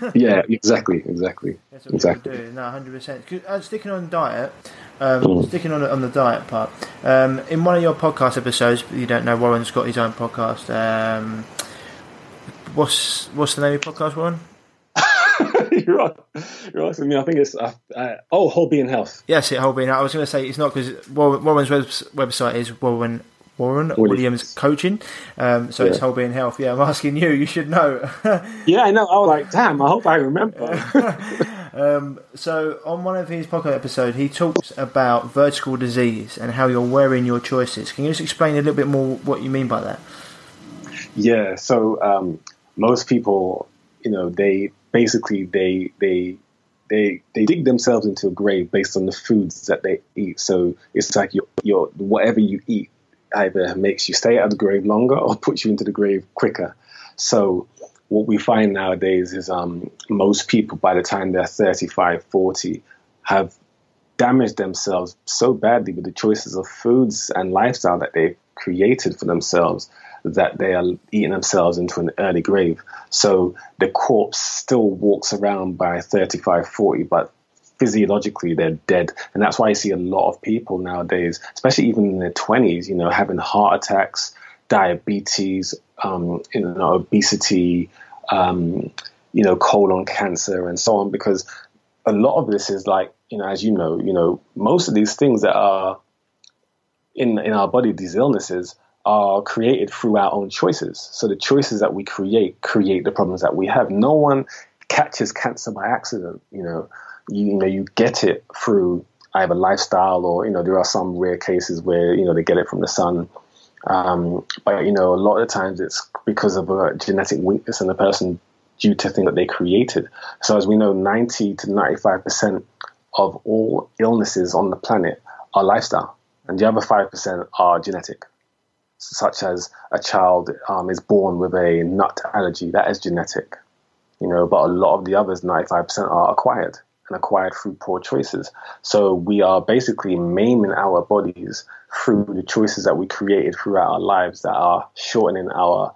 yeah, exactly, exactly, exactly. No, hundred percent. Uh, sticking on diet, um, mm. sticking on on the diet part. Um, in one of your podcast episodes, you don't know Warren's got his own podcast. Um, what's what's the name of your podcast, Warren? you're, right. you're asking me. I think it's uh, uh, oh, whole being health. Yes, it whole being. I was going to say it's not because Warren's web- website is Warren Warren Williams coaching. Um, so yeah. it's whole being health. Yeah, I'm asking you. You should know. yeah, I know. I was like, damn. I hope I remember. um, so on one of his podcast episodes, he talks about vertical disease and how you're wearing your choices. Can you just explain a little bit more what you mean by that? Yeah. So um, most people, you know, they basically they they they they dig themselves into a grave based on the foods that they eat. So it's like your your whatever you eat either makes you stay at the grave longer or puts you into the grave quicker. So what we find nowadays is um, most people by the time they're 35, 40 have damaged themselves so badly with the choices of foods and lifestyle that they've created for themselves that they are eating themselves into an early grave. So the corpse still walks around by 35, 40, but physiologically they're dead. And that's why I see a lot of people nowadays, especially even in their 20s, you know, having heart attacks, diabetes, um, you know, obesity, um, you know, colon cancer and so on, because a lot of this is like, you know, as you know, you know, most of these things that are in in our body, these illnesses are created through our own choices. So the choices that we create create the problems that we have. No one catches cancer by accident, you know you, you know you get it through either lifestyle or you know there are some rare cases where you know they get it from the sun. Um, but you know a lot of the times it's because of a genetic weakness in the person due to things that they created. So as we know, 90 to 95 percent of all illnesses on the planet are lifestyle, and the other five percent are genetic such as a child um, is born with a nut allergy, that is genetic, you know, but a lot of the others, 95% are acquired and acquired through poor choices. So we are basically maiming our bodies through the choices that we created throughout our lives that are shortening our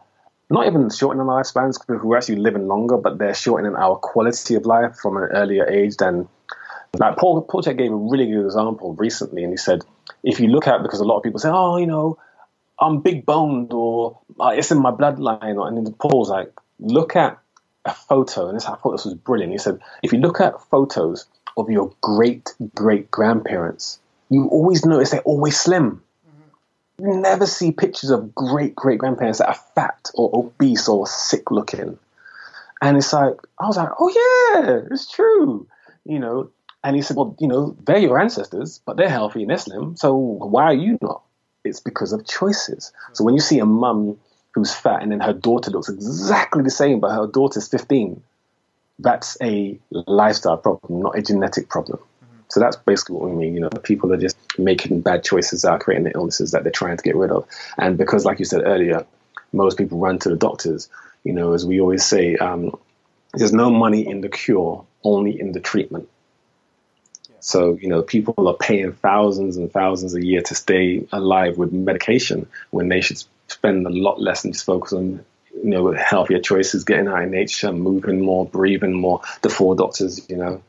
not even shortening our lifespans because we're actually living longer, but they're shortening our quality of life from an earlier age than like Paul Paul Chek gave a really good example recently and he said if you look at because a lot of people say, Oh, you know, I'm big boned or uh, it's in my bloodline or and then Paul's like, look at a photo, and this, I thought this was brilliant. He said, if you look at photos of your great great grandparents, you always notice they're always slim. Mm-hmm. You never see pictures of great great grandparents that are fat or obese or sick looking. And it's like, I was like, oh yeah, it's true. You know, and he said, well, you know, they're your ancestors, but they're healthy and they're slim. So why are you not? It's because of choices. So when you see a mum who's fat, and then her daughter looks exactly the same, but her daughter's 15. That's a lifestyle problem, not a genetic problem. Mm-hmm. So that's basically what we mean. You know, people are just making bad choices are creating the illnesses that they're trying to get rid of. And because, like you said earlier, most people run to the doctors. You know, as we always say, um, there's no money in the cure, only in the treatment. So, you know, people are paying thousands and thousands a year to stay alive with medication when they should spend a lot less and just focus on you know healthier choices, getting out in nature, moving more, breathing more. The four doctors, you know,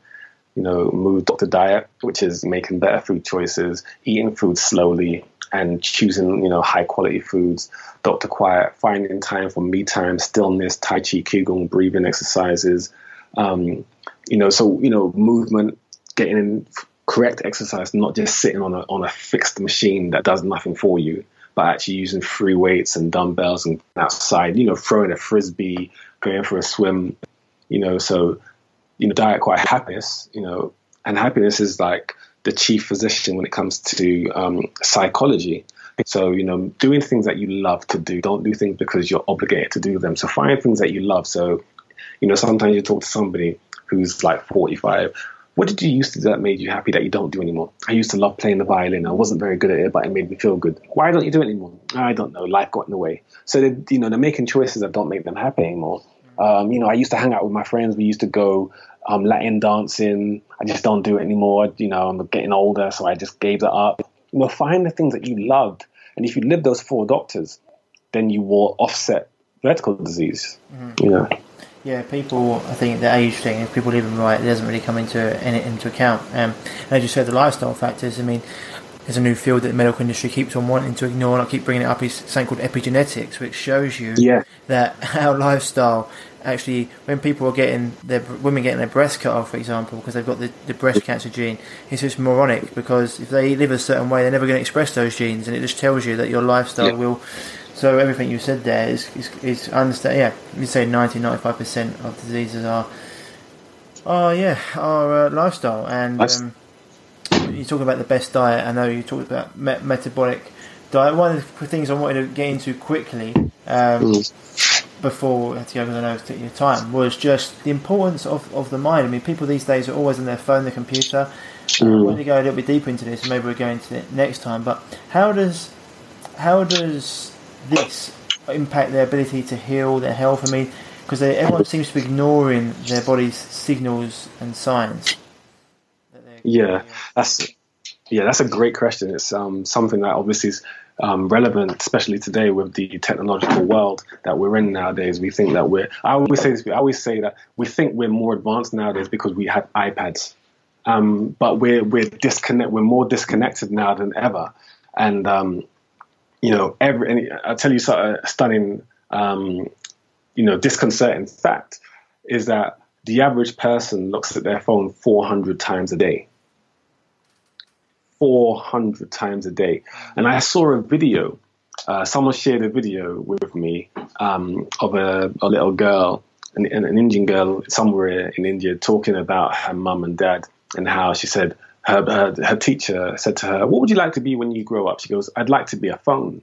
you know, move doctor diet, which is making better food choices, eating food slowly, and choosing you know high quality foods. Doctor quiet, finding time for me time, stillness, tai chi, qigong, breathing exercises. Um, you know, so you know, movement, getting in correct exercise, not just sitting on a on a fixed machine that does nothing for you but actually using free weights and dumbbells and outside, you know, throwing a frisbee, going for a swim, you know, so, you know, diet quite happiness, you know, and happiness is like the chief physician when it comes to um, psychology. So, you know, doing things that you love to do, don't do things because you're obligated to do them. So find things that you love. So, you know, sometimes you talk to somebody who's like 45 what did you used to do that made you happy that you don't do anymore? I used to love playing the violin. I wasn't very good at it, but it made me feel good. Why don't you do it anymore? I don't know. Life got in the way. So they, you know, they're making choices that don't make them happy anymore. Um, you know, I used to hang out with my friends. We used to go um, Latin dancing. I just don't do it anymore. You know, I'm getting older, so I just gave that up. You know, find the things that you loved, and if you live those four doctors, then you will offset vertical disease. Mm-hmm. You know. Yeah, people. I think the age thing. If people live them right, it doesn't really come into into account. Um, and as you said, the lifestyle factors. I mean, there's a new field that the medical industry keeps on wanting to ignore, and I keep bringing it up, is something called epigenetics, which shows you yeah. that our lifestyle actually, when people are getting their women getting their breast cut off, for example, because they've got the, the breast cancer gene, it's just moronic because if they live a certain way, they're never going to express those genes, and it just tells you that your lifestyle yeah. will. So everything you said there is is, is understand. Yeah, you say 90 95 percent of diseases are. Oh yeah, our uh, lifestyle and. Um, you talk about the best diet. I know you talked about me- metabolic diet. One of the things I wanted to get into quickly um, mm. before I had to go because I know it's taking your time was just the importance of, of the mind. I mean, people these days are always on their phone, their computer. Mm. I want to go a little bit deeper into this, maybe we'll go into it next time. But how does how does this impact their ability to heal, their health? I mean, because everyone seems to be ignoring their body's signals and signs. Yeah, that's yeah, that's a great question. It's um, something that obviously is um, relevant, especially today with the technological world that we're in nowadays. We think that we're. I always say this. I always say that we think we're more advanced nowadays because we have iPads, um, but we're we're disconnect. We're more disconnected now than ever, and um, you know, every. I'll tell you a stunning, um, you know, disconcerting fact is that the average person looks at their phone 400 times a day. 400 times a day. And I saw a video, uh, someone shared a video with me um, of a, a, little girl, an, an, Indian girl somewhere in India, talking about her mum and dad and how she said her, her, her teacher said to her, What would you like to be when you grow up? She goes, I'd like to be a phone.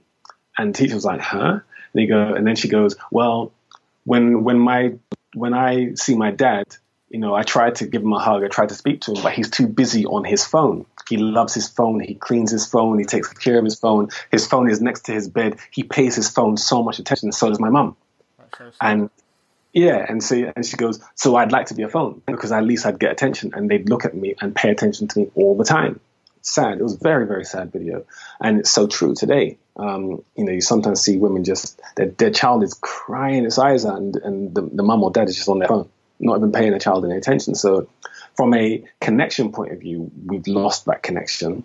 And the teacher was like, Huh? And, go, and then she goes, Well, when, when, my, when I see my dad, you know, I tried to give him a hug, I tried to speak to him, but he's too busy on his phone. He loves his phone. He cleans his phone. He takes care of his phone. His phone is next to his bed. He pays his phone so much attention. So does my mum. So and yeah, and so and she goes, so I'd like to be a phone because at least I'd get attention, and they'd look at me and pay attention to me all the time. Sad. It was very very sad video, and it's so true today. Um, you know, you sometimes see women just their, their child is crying its eyes out, and, and the, the mum or dad is just on their phone, not even paying the child any attention. So from a connection point of view, we've lost that connection.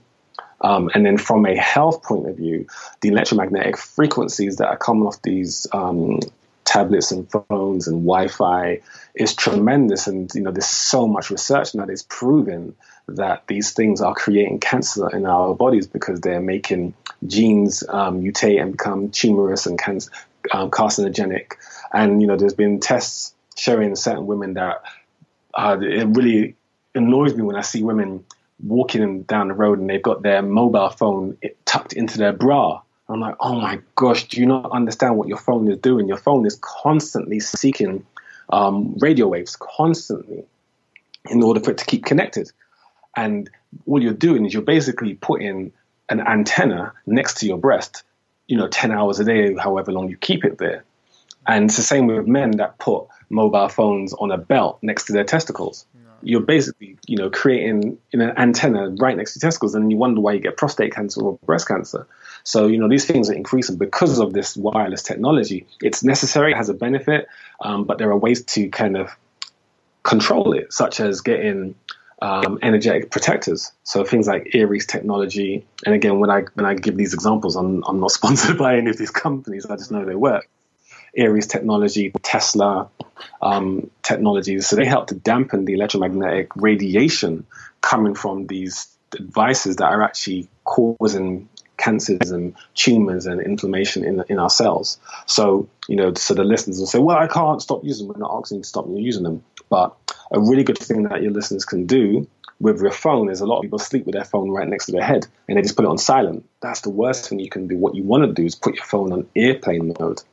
Um, and then from a health point of view, the electromagnetic frequencies that are coming off these um, tablets and phones and Wi-Fi is tremendous. And you know, there's so much research that's proven that these things are creating cancer in our bodies because they're making genes um, mutate and become tumorous and cancer, um, carcinogenic. And you know, there's been tests showing certain women that uh, it really annoys me when I see women walking down the road and they've got their mobile phone tucked into their bra. I'm like, oh my gosh, do you not understand what your phone is doing? Your phone is constantly seeking um, radio waves, constantly, in order for it to keep connected. And what you're doing is you're basically putting an antenna next to your breast, you know, 10 hours a day, however long you keep it there. And it's the same with men that put mobile phones on a belt next to their testicles. No. You're basically, you know, creating an antenna right next to testicles, and you wonder why you get prostate cancer or breast cancer. So, you know, these things are increasing because of this wireless technology. It's necessary, it has a benefit, um, but there are ways to kind of control it, such as getting um, energetic protectors. So things like Aires technology. And again, when I when I give these examples, I'm I'm not sponsored by any of these companies. I just know they work. Aires technology, Tesla um, technologies. So they help to dampen the electromagnetic radiation coming from these devices that are actually causing cancers and tumors and inflammation in in our cells. So you know, so the listeners will say, "Well, I can't stop using them." We're not asking you to stop using them, but a really good thing that your listeners can do with your phone is a lot of people sleep with their phone right next to their head and they just put it on silent. That's the worst thing you can do. What you want to do is put your phone on airplane mode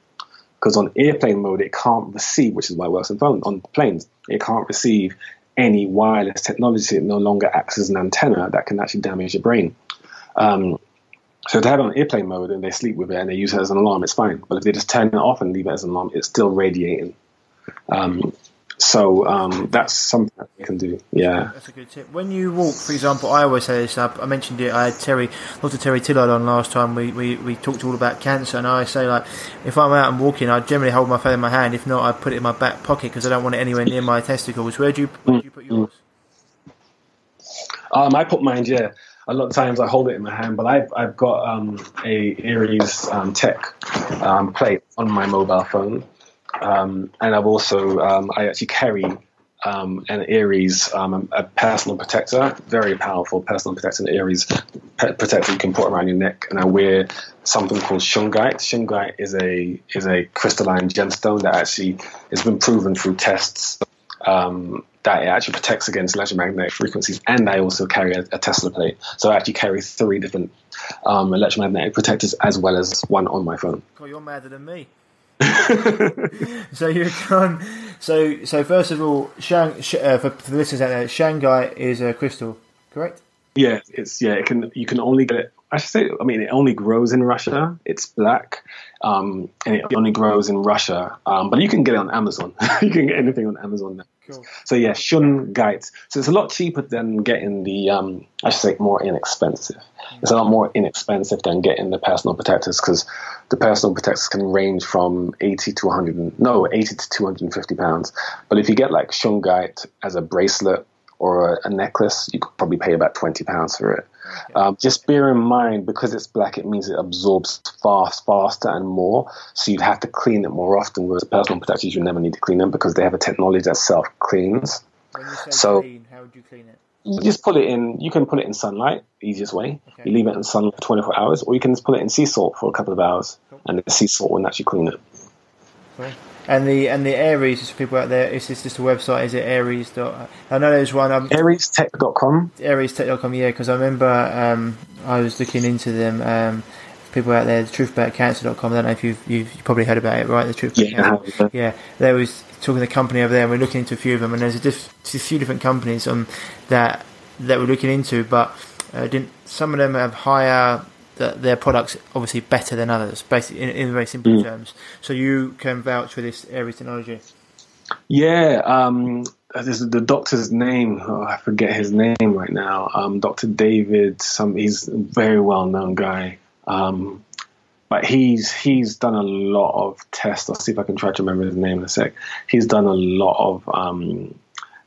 because on airplane mode it can't receive, which is why it works on phone on planes. It can't receive any wireless technology. It no longer acts as an antenna that can actually damage your brain. Um, so to have it on airplane mode and they sleep with it and they use it as an alarm, it's fine. But if they just turn it off and leave it as an alarm, it's still radiating. Um, so um, that's something that you can do. Yeah, that's a good tip. When you walk, for example, I always say this. I mentioned it. I had Terry, Dr. Terry Tillard on last time. We, we we talked all about cancer, and I say like, if I'm out and walking, I generally hold my phone in my hand. If not, I put it in my back pocket because I don't want it anywhere near my testicles. Where do you where do you put yours? Um, I put mine. Yeah, a lot of times I hold it in my hand, but I've I've got um, a Aires um, Tech um, plate on my mobile phone um, and I've also um, I actually carry um, an Aires, um, a personal protector, very powerful personal protector, an Aires protector you can put around your neck. And I wear something called shungite. Shungite is a is a crystalline gemstone that actually has been proven through tests um, that it actually protects against electromagnetic frequencies. And I also carry a, a Tesla plate, so I actually carry three different um, electromagnetic protectors as well as one on my phone. God, you're madder than me. so you can. So so first of all, Shang, uh, for, for the listeners out there, Shungite is a crystal, correct? Yeah, it's yeah. It can you can only get it. I should say. I mean, it only grows in Russia. It's black, um, and it only grows in Russia. Um, but you can get it on Amazon. you can get anything on Amazon now. Cool. So yeah, Shungite. So it's a lot cheaper than getting the. Um, I should say more inexpensive. Mm-hmm. It's a lot more inexpensive than getting the personal protectors because the personal protectors can range from 80 to 100. No, 80 to 250 pounds. But if you get like Shungite as a bracelet or a, a necklace, you could probably pay about 20 pounds for it. Um, just bear in mind because it's black, it means it absorbs fast, faster, and more. So you'd have to clean it more often. Whereas personal protectors, you never need to clean them because they have a technology that self cleans. so, clean, how would you clean it? You just put it in. You can put it in sunlight, easiest way. Okay. You leave it in sunlight for 24 hours, or you can just put it in sea salt for a couple of hours, cool. and the sea salt will actually clean it. Cool. And the and the Aires, just for people out there, is this just a website? Is it Aires? Dot, I know there's one. Um, AiresTech.com. AiresTech.com, yeah, because I remember um, I was looking into them. Um, people out there, the truth about truthaboutcancer.com. I don't know if you've, you've, you've probably heard about it, right? The truth yeah, Yeah, there was talking to the company over there, and we're looking into a few of them, and there's a, diff, a few different companies um, that that we're looking into, but uh, didn't some of them have higher that their products obviously better than others, basically in, in very simple mm. terms. So you can vouch for this Aires technology. Yeah, um, this is the doctor's name. Oh, I forget his name right now. Um, Doctor David. Some he's a very well known guy. Um, but he's he's done a lot of tests. I'll see if I can try to remember his name in a sec. He's done a lot of um,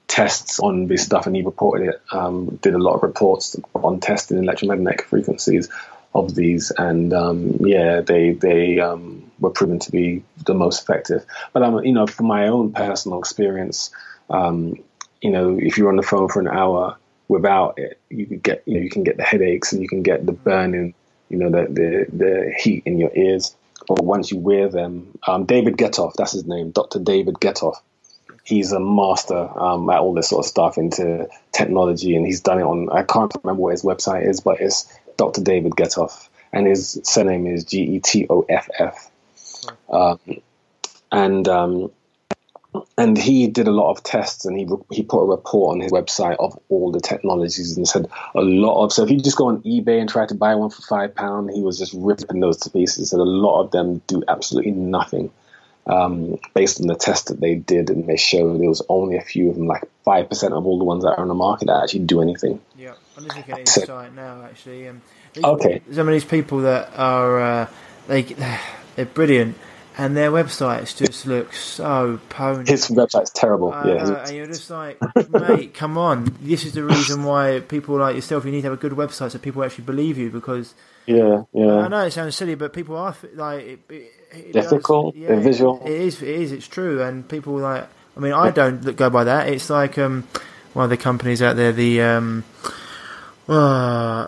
tests on this stuff, and he reported it. Um, did a lot of reports on testing electromagnetic frequencies of these, and um, yeah, they they um, were proven to be the most effective. But um, you know, from my own personal experience, um, you know, if you're on the phone for an hour without it, you could get you know you can get the headaches and you can get the burning, you know, the the, the heat in your ears. Or once you wear them, um, David Getoff, that's his name, Dr. David Getoff. He's a master um, at all this sort of stuff into technology, and he's done it on. I can't remember what his website is, but it's Dr. David Getoff, and his surname is G E T O F F. Um, and um, and he did a lot of tests, and he he put a report on his website of all the technologies, and said a lot of. So if you just go on eBay and try to buy one for five pound, he was just ripping those to pieces. And a lot of them do absolutely nothing. Um, based on the test that they did, and they showed there was only a few of them, like five percent of all the ones that are on the market that actually do anything. Yeah, I'm just looking at his so, site now. Actually, um, these, okay. Some of these people that are uh, they they're brilliant, and their websites just look so pony. His website's terrible. Uh, yeah, and you're just like, mate, come on. This is the reason why people like yourself, you need to have a good website so people actually believe you because. Yeah, yeah. I know it sounds silly, but people are like it, it, it difficult. Does, yeah, visual. It is. It is. It's true, and people like. I mean, I don't go by that. It's like um, one of the companies out there, the um, uh,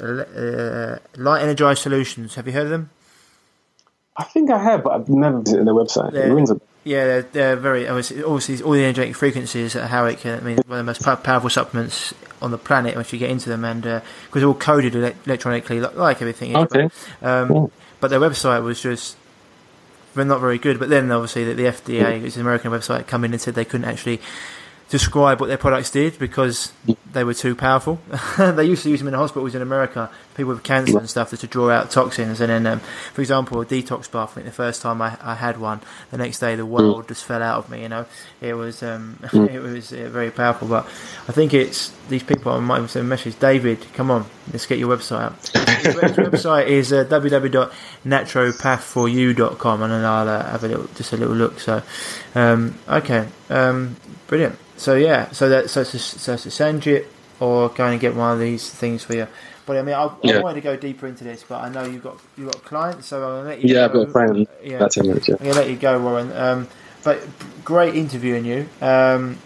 uh, Light Energized Solutions. Have you heard of them? I think I have, but I've never visited their website. They're, it rings a yeah, they're, they're very obviously all the energetic frequencies, how it can. I mean, one of the most powerful supplements on the planet once you get into them, and because uh, they're all coded electronically, like, like everything. Is, okay. But, um, but their website was just not very good. But then obviously the, the FDA, which is an American website, come in and said they couldn't actually describe what their products did because they were too powerful. they used to use them in the hospitals in America, people with cancer and stuff, to draw out toxins. And then, um, for example, a detox bath. I think the first time I, I, had one, the next day the world just fell out of me. You know, it was um, it was uh, very powerful. But I think it's these people. I might even send a message. David, come on, let's get your website up. His, website is uh, www.naturopathforyou.com, and then I'll uh, have a little just a little look. So, um, okay, um, brilliant. So yeah, so that so to, so to Shungite or going and get one of these things for you. But I mean, I, yeah. I wanted to go deeper into this, but I know you've got you've got clients, so I'm gonna let you. Yeah, go. I've got a friend. Yeah, that's minutes. Yeah. I'm gonna let you go, Warren. Um, but great interviewing you. Um,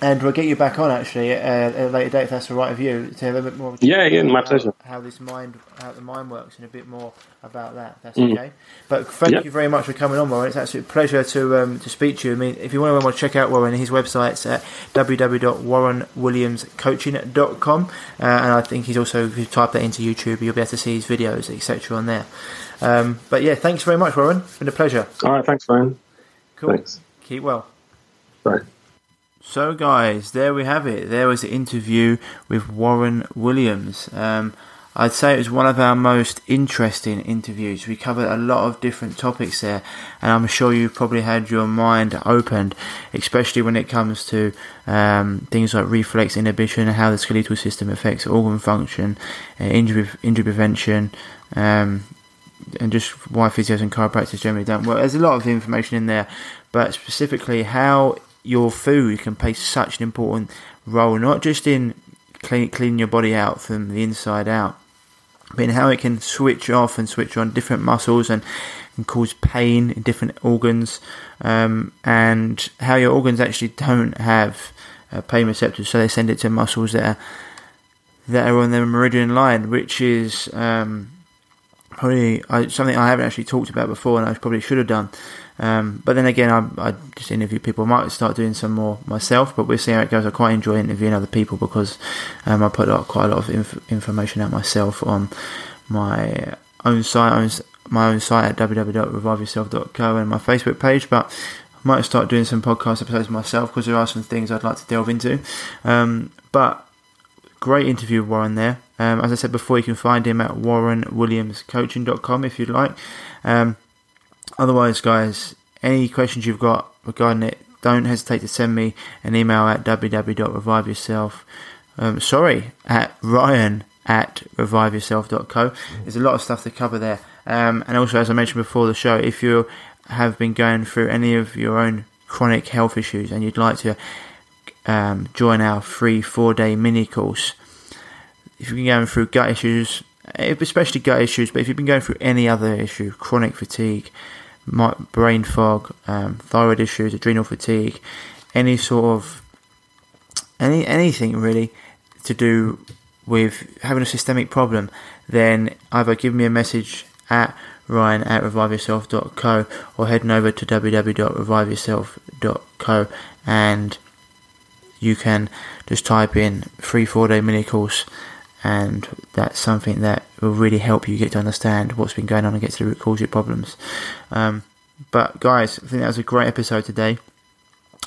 and we'll get you back on actually at a later date if that's all right with you to have a bit more. Yeah, yeah, my pleasure. How this mind, how the mind works, and a bit more about that. That's mm. okay. But thank yep. you very much for coming on, Warren. It's an absolute pleasure to um, to speak to you. I mean, if you want to check out Warren, his website's at www.warrenwilliamscoaching.com, uh, and I think he's also if you type that into YouTube, you'll be able to see his videos, etc. on there. Um, but yeah, thanks very much, Warren. It's been a pleasure. All right, thanks, Ryan. Cool. Thanks. Keep well. Bye. So, guys, there we have it. There was the interview with Warren Williams. Um, I'd say it was one of our most interesting interviews. We covered a lot of different topics there, and I'm sure you've probably had your mind opened, especially when it comes to um, things like reflex inhibition and how the skeletal system affects organ function, uh, injury, injury prevention, um, and just why physios and chiropractors generally don't work. There's a lot of information in there, but specifically how your food can play such an important role, not just in clean, cleaning your body out from the inside out, but in how it can switch off and switch on different muscles and, and cause pain in different organs, um, and how your organs actually don't have uh, pain receptors, so they send it to muscles that are that are on the meridian line, which is um, probably something I haven't actually talked about before, and I probably should have done. Um, but then again, I, I, just interview people. I might start doing some more myself, but we'll see how it goes. I quite enjoy interviewing other people because um, I put quite a lot of inf- information out myself on my own site, my own site at www.reviveyourself.co and my Facebook page. But I might start doing some podcast episodes myself because there are some things I'd like to delve into. Um, but great interview with Warren there. Um, as I said before, you can find him at warrenwilliamscoaching.com if you'd like. Um, otherwise, guys, any questions you've got regarding it, don't hesitate to send me an email at www.reviveyourself. Um, sorry, at ryan at reviveyourself.co. There's a lot of stuff to cover there. Um, and also, as I mentioned before the show, if you have been going through any of your own chronic health issues and you'd like to um, join our free four day mini course, if you've been going through gut issues, especially gut issues, but if you've been going through any other issue, chronic fatigue, brain fog, um, thyroid issues, adrenal fatigue, any sort of any anything really to do with having a systemic problem, then either give me a message at ryan at reviveyourself.co or heading over to www.reviveyourself.co and you can just type in free four day mini course and that's something that will really help you get to understand what's been going on and get to the root cause of your problems. Um, but guys, I think that was a great episode today.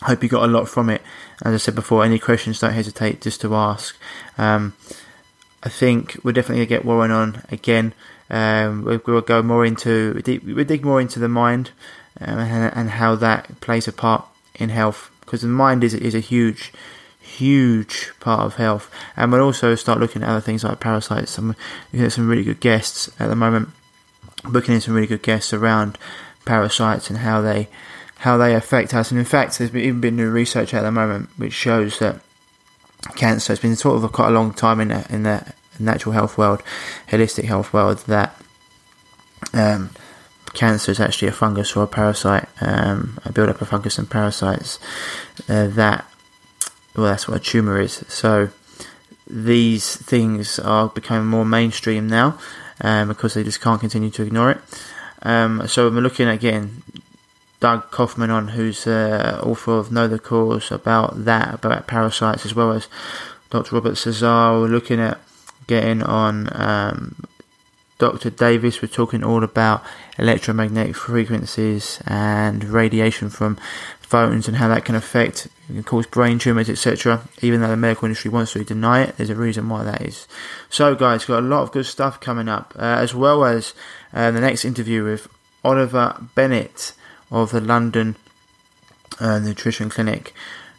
Hope you got a lot from it. As I said before, any questions, don't hesitate just to ask. Um, I think we're definitely gonna get Warren on again. Um, we'll, we'll, go more into we dig more into the mind um, and, and, how that plays a part in health because the mind is is a huge huge part of health. And we'll also start looking at other things like parasites. Some looking at some really good guests at the moment, booking in some really good guests around parasites and how they how they affect us. And in fact, there's been, even been new research at the moment which shows that cancer has been sort of a, quite a long time in the, in the natural health world, holistic health world that. Um, cancer is actually a fungus or a parasite, um, a build up of fungus and parasites uh, that well, that's what a tumour is. So these things are becoming more mainstream now um, because they just can't continue to ignore it. Um, so we're looking again, Doug Kaufman on, who's uh, author of Know the Cause about that, about parasites, as well as Dr. Robert Cesar. We're looking at getting on um, Dr. Davis. We're talking all about electromagnetic frequencies and radiation from phones and how that can affect can cause brain tumors, etc. Even though the medical industry wants to deny it, there's a reason why that is. So, guys, got a lot of good stuff coming up, uh, as well as uh, the next interview with Oliver Bennett of the London uh, Nutrition Clinic,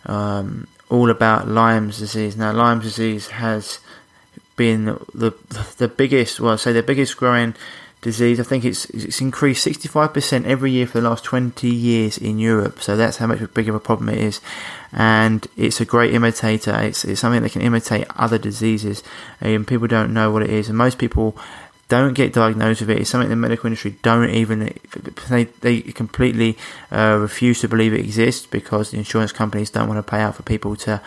um, all about Lyme's disease. Now, Lyme's disease has been the the biggest, well, I say the biggest growing disease. I think it's it's increased 65% every year for the last 20 years in Europe. So that's how much big of a problem it is. And it's a great imitator. It's, it's something that can imitate other diseases. And people don't know what it is. And most people don't get diagnosed with it. It's something the medical industry don't even they they completely uh, refuse to believe it exists because the insurance companies don't want to pay out for people to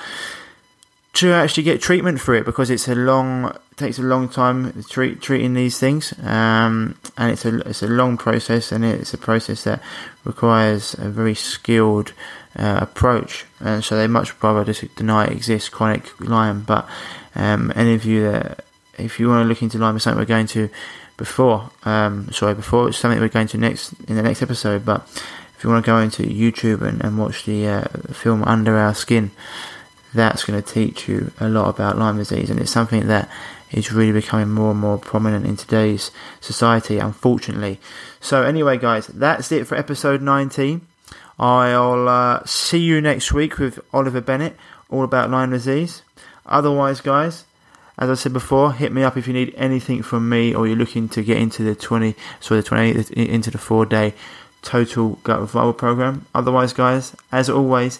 to actually get treatment for it because it's a long takes a long time treat, treating these things. Um, and it's a it's a long process and it's a process that requires a very skilled uh, approach. And so they much rather just deny it exists chronic Lyme. But um, any of you that if you want to look into Lyme something we're going to before um, sorry before it's something we're going to next in the next episode. But if you want to go into YouTube and, and watch the uh, film Under Our Skin that's going to teach you a lot about Lyme disease, and it's something that is really becoming more and more prominent in today's society, unfortunately. So, anyway, guys, that's it for episode 19. I'll uh, see you next week with Oliver Bennett, all about Lyme disease. Otherwise, guys, as I said before, hit me up if you need anything from me or you're looking to get into the 20, sorry, the 28, into the four day total gut revival program. Otherwise, guys, as always,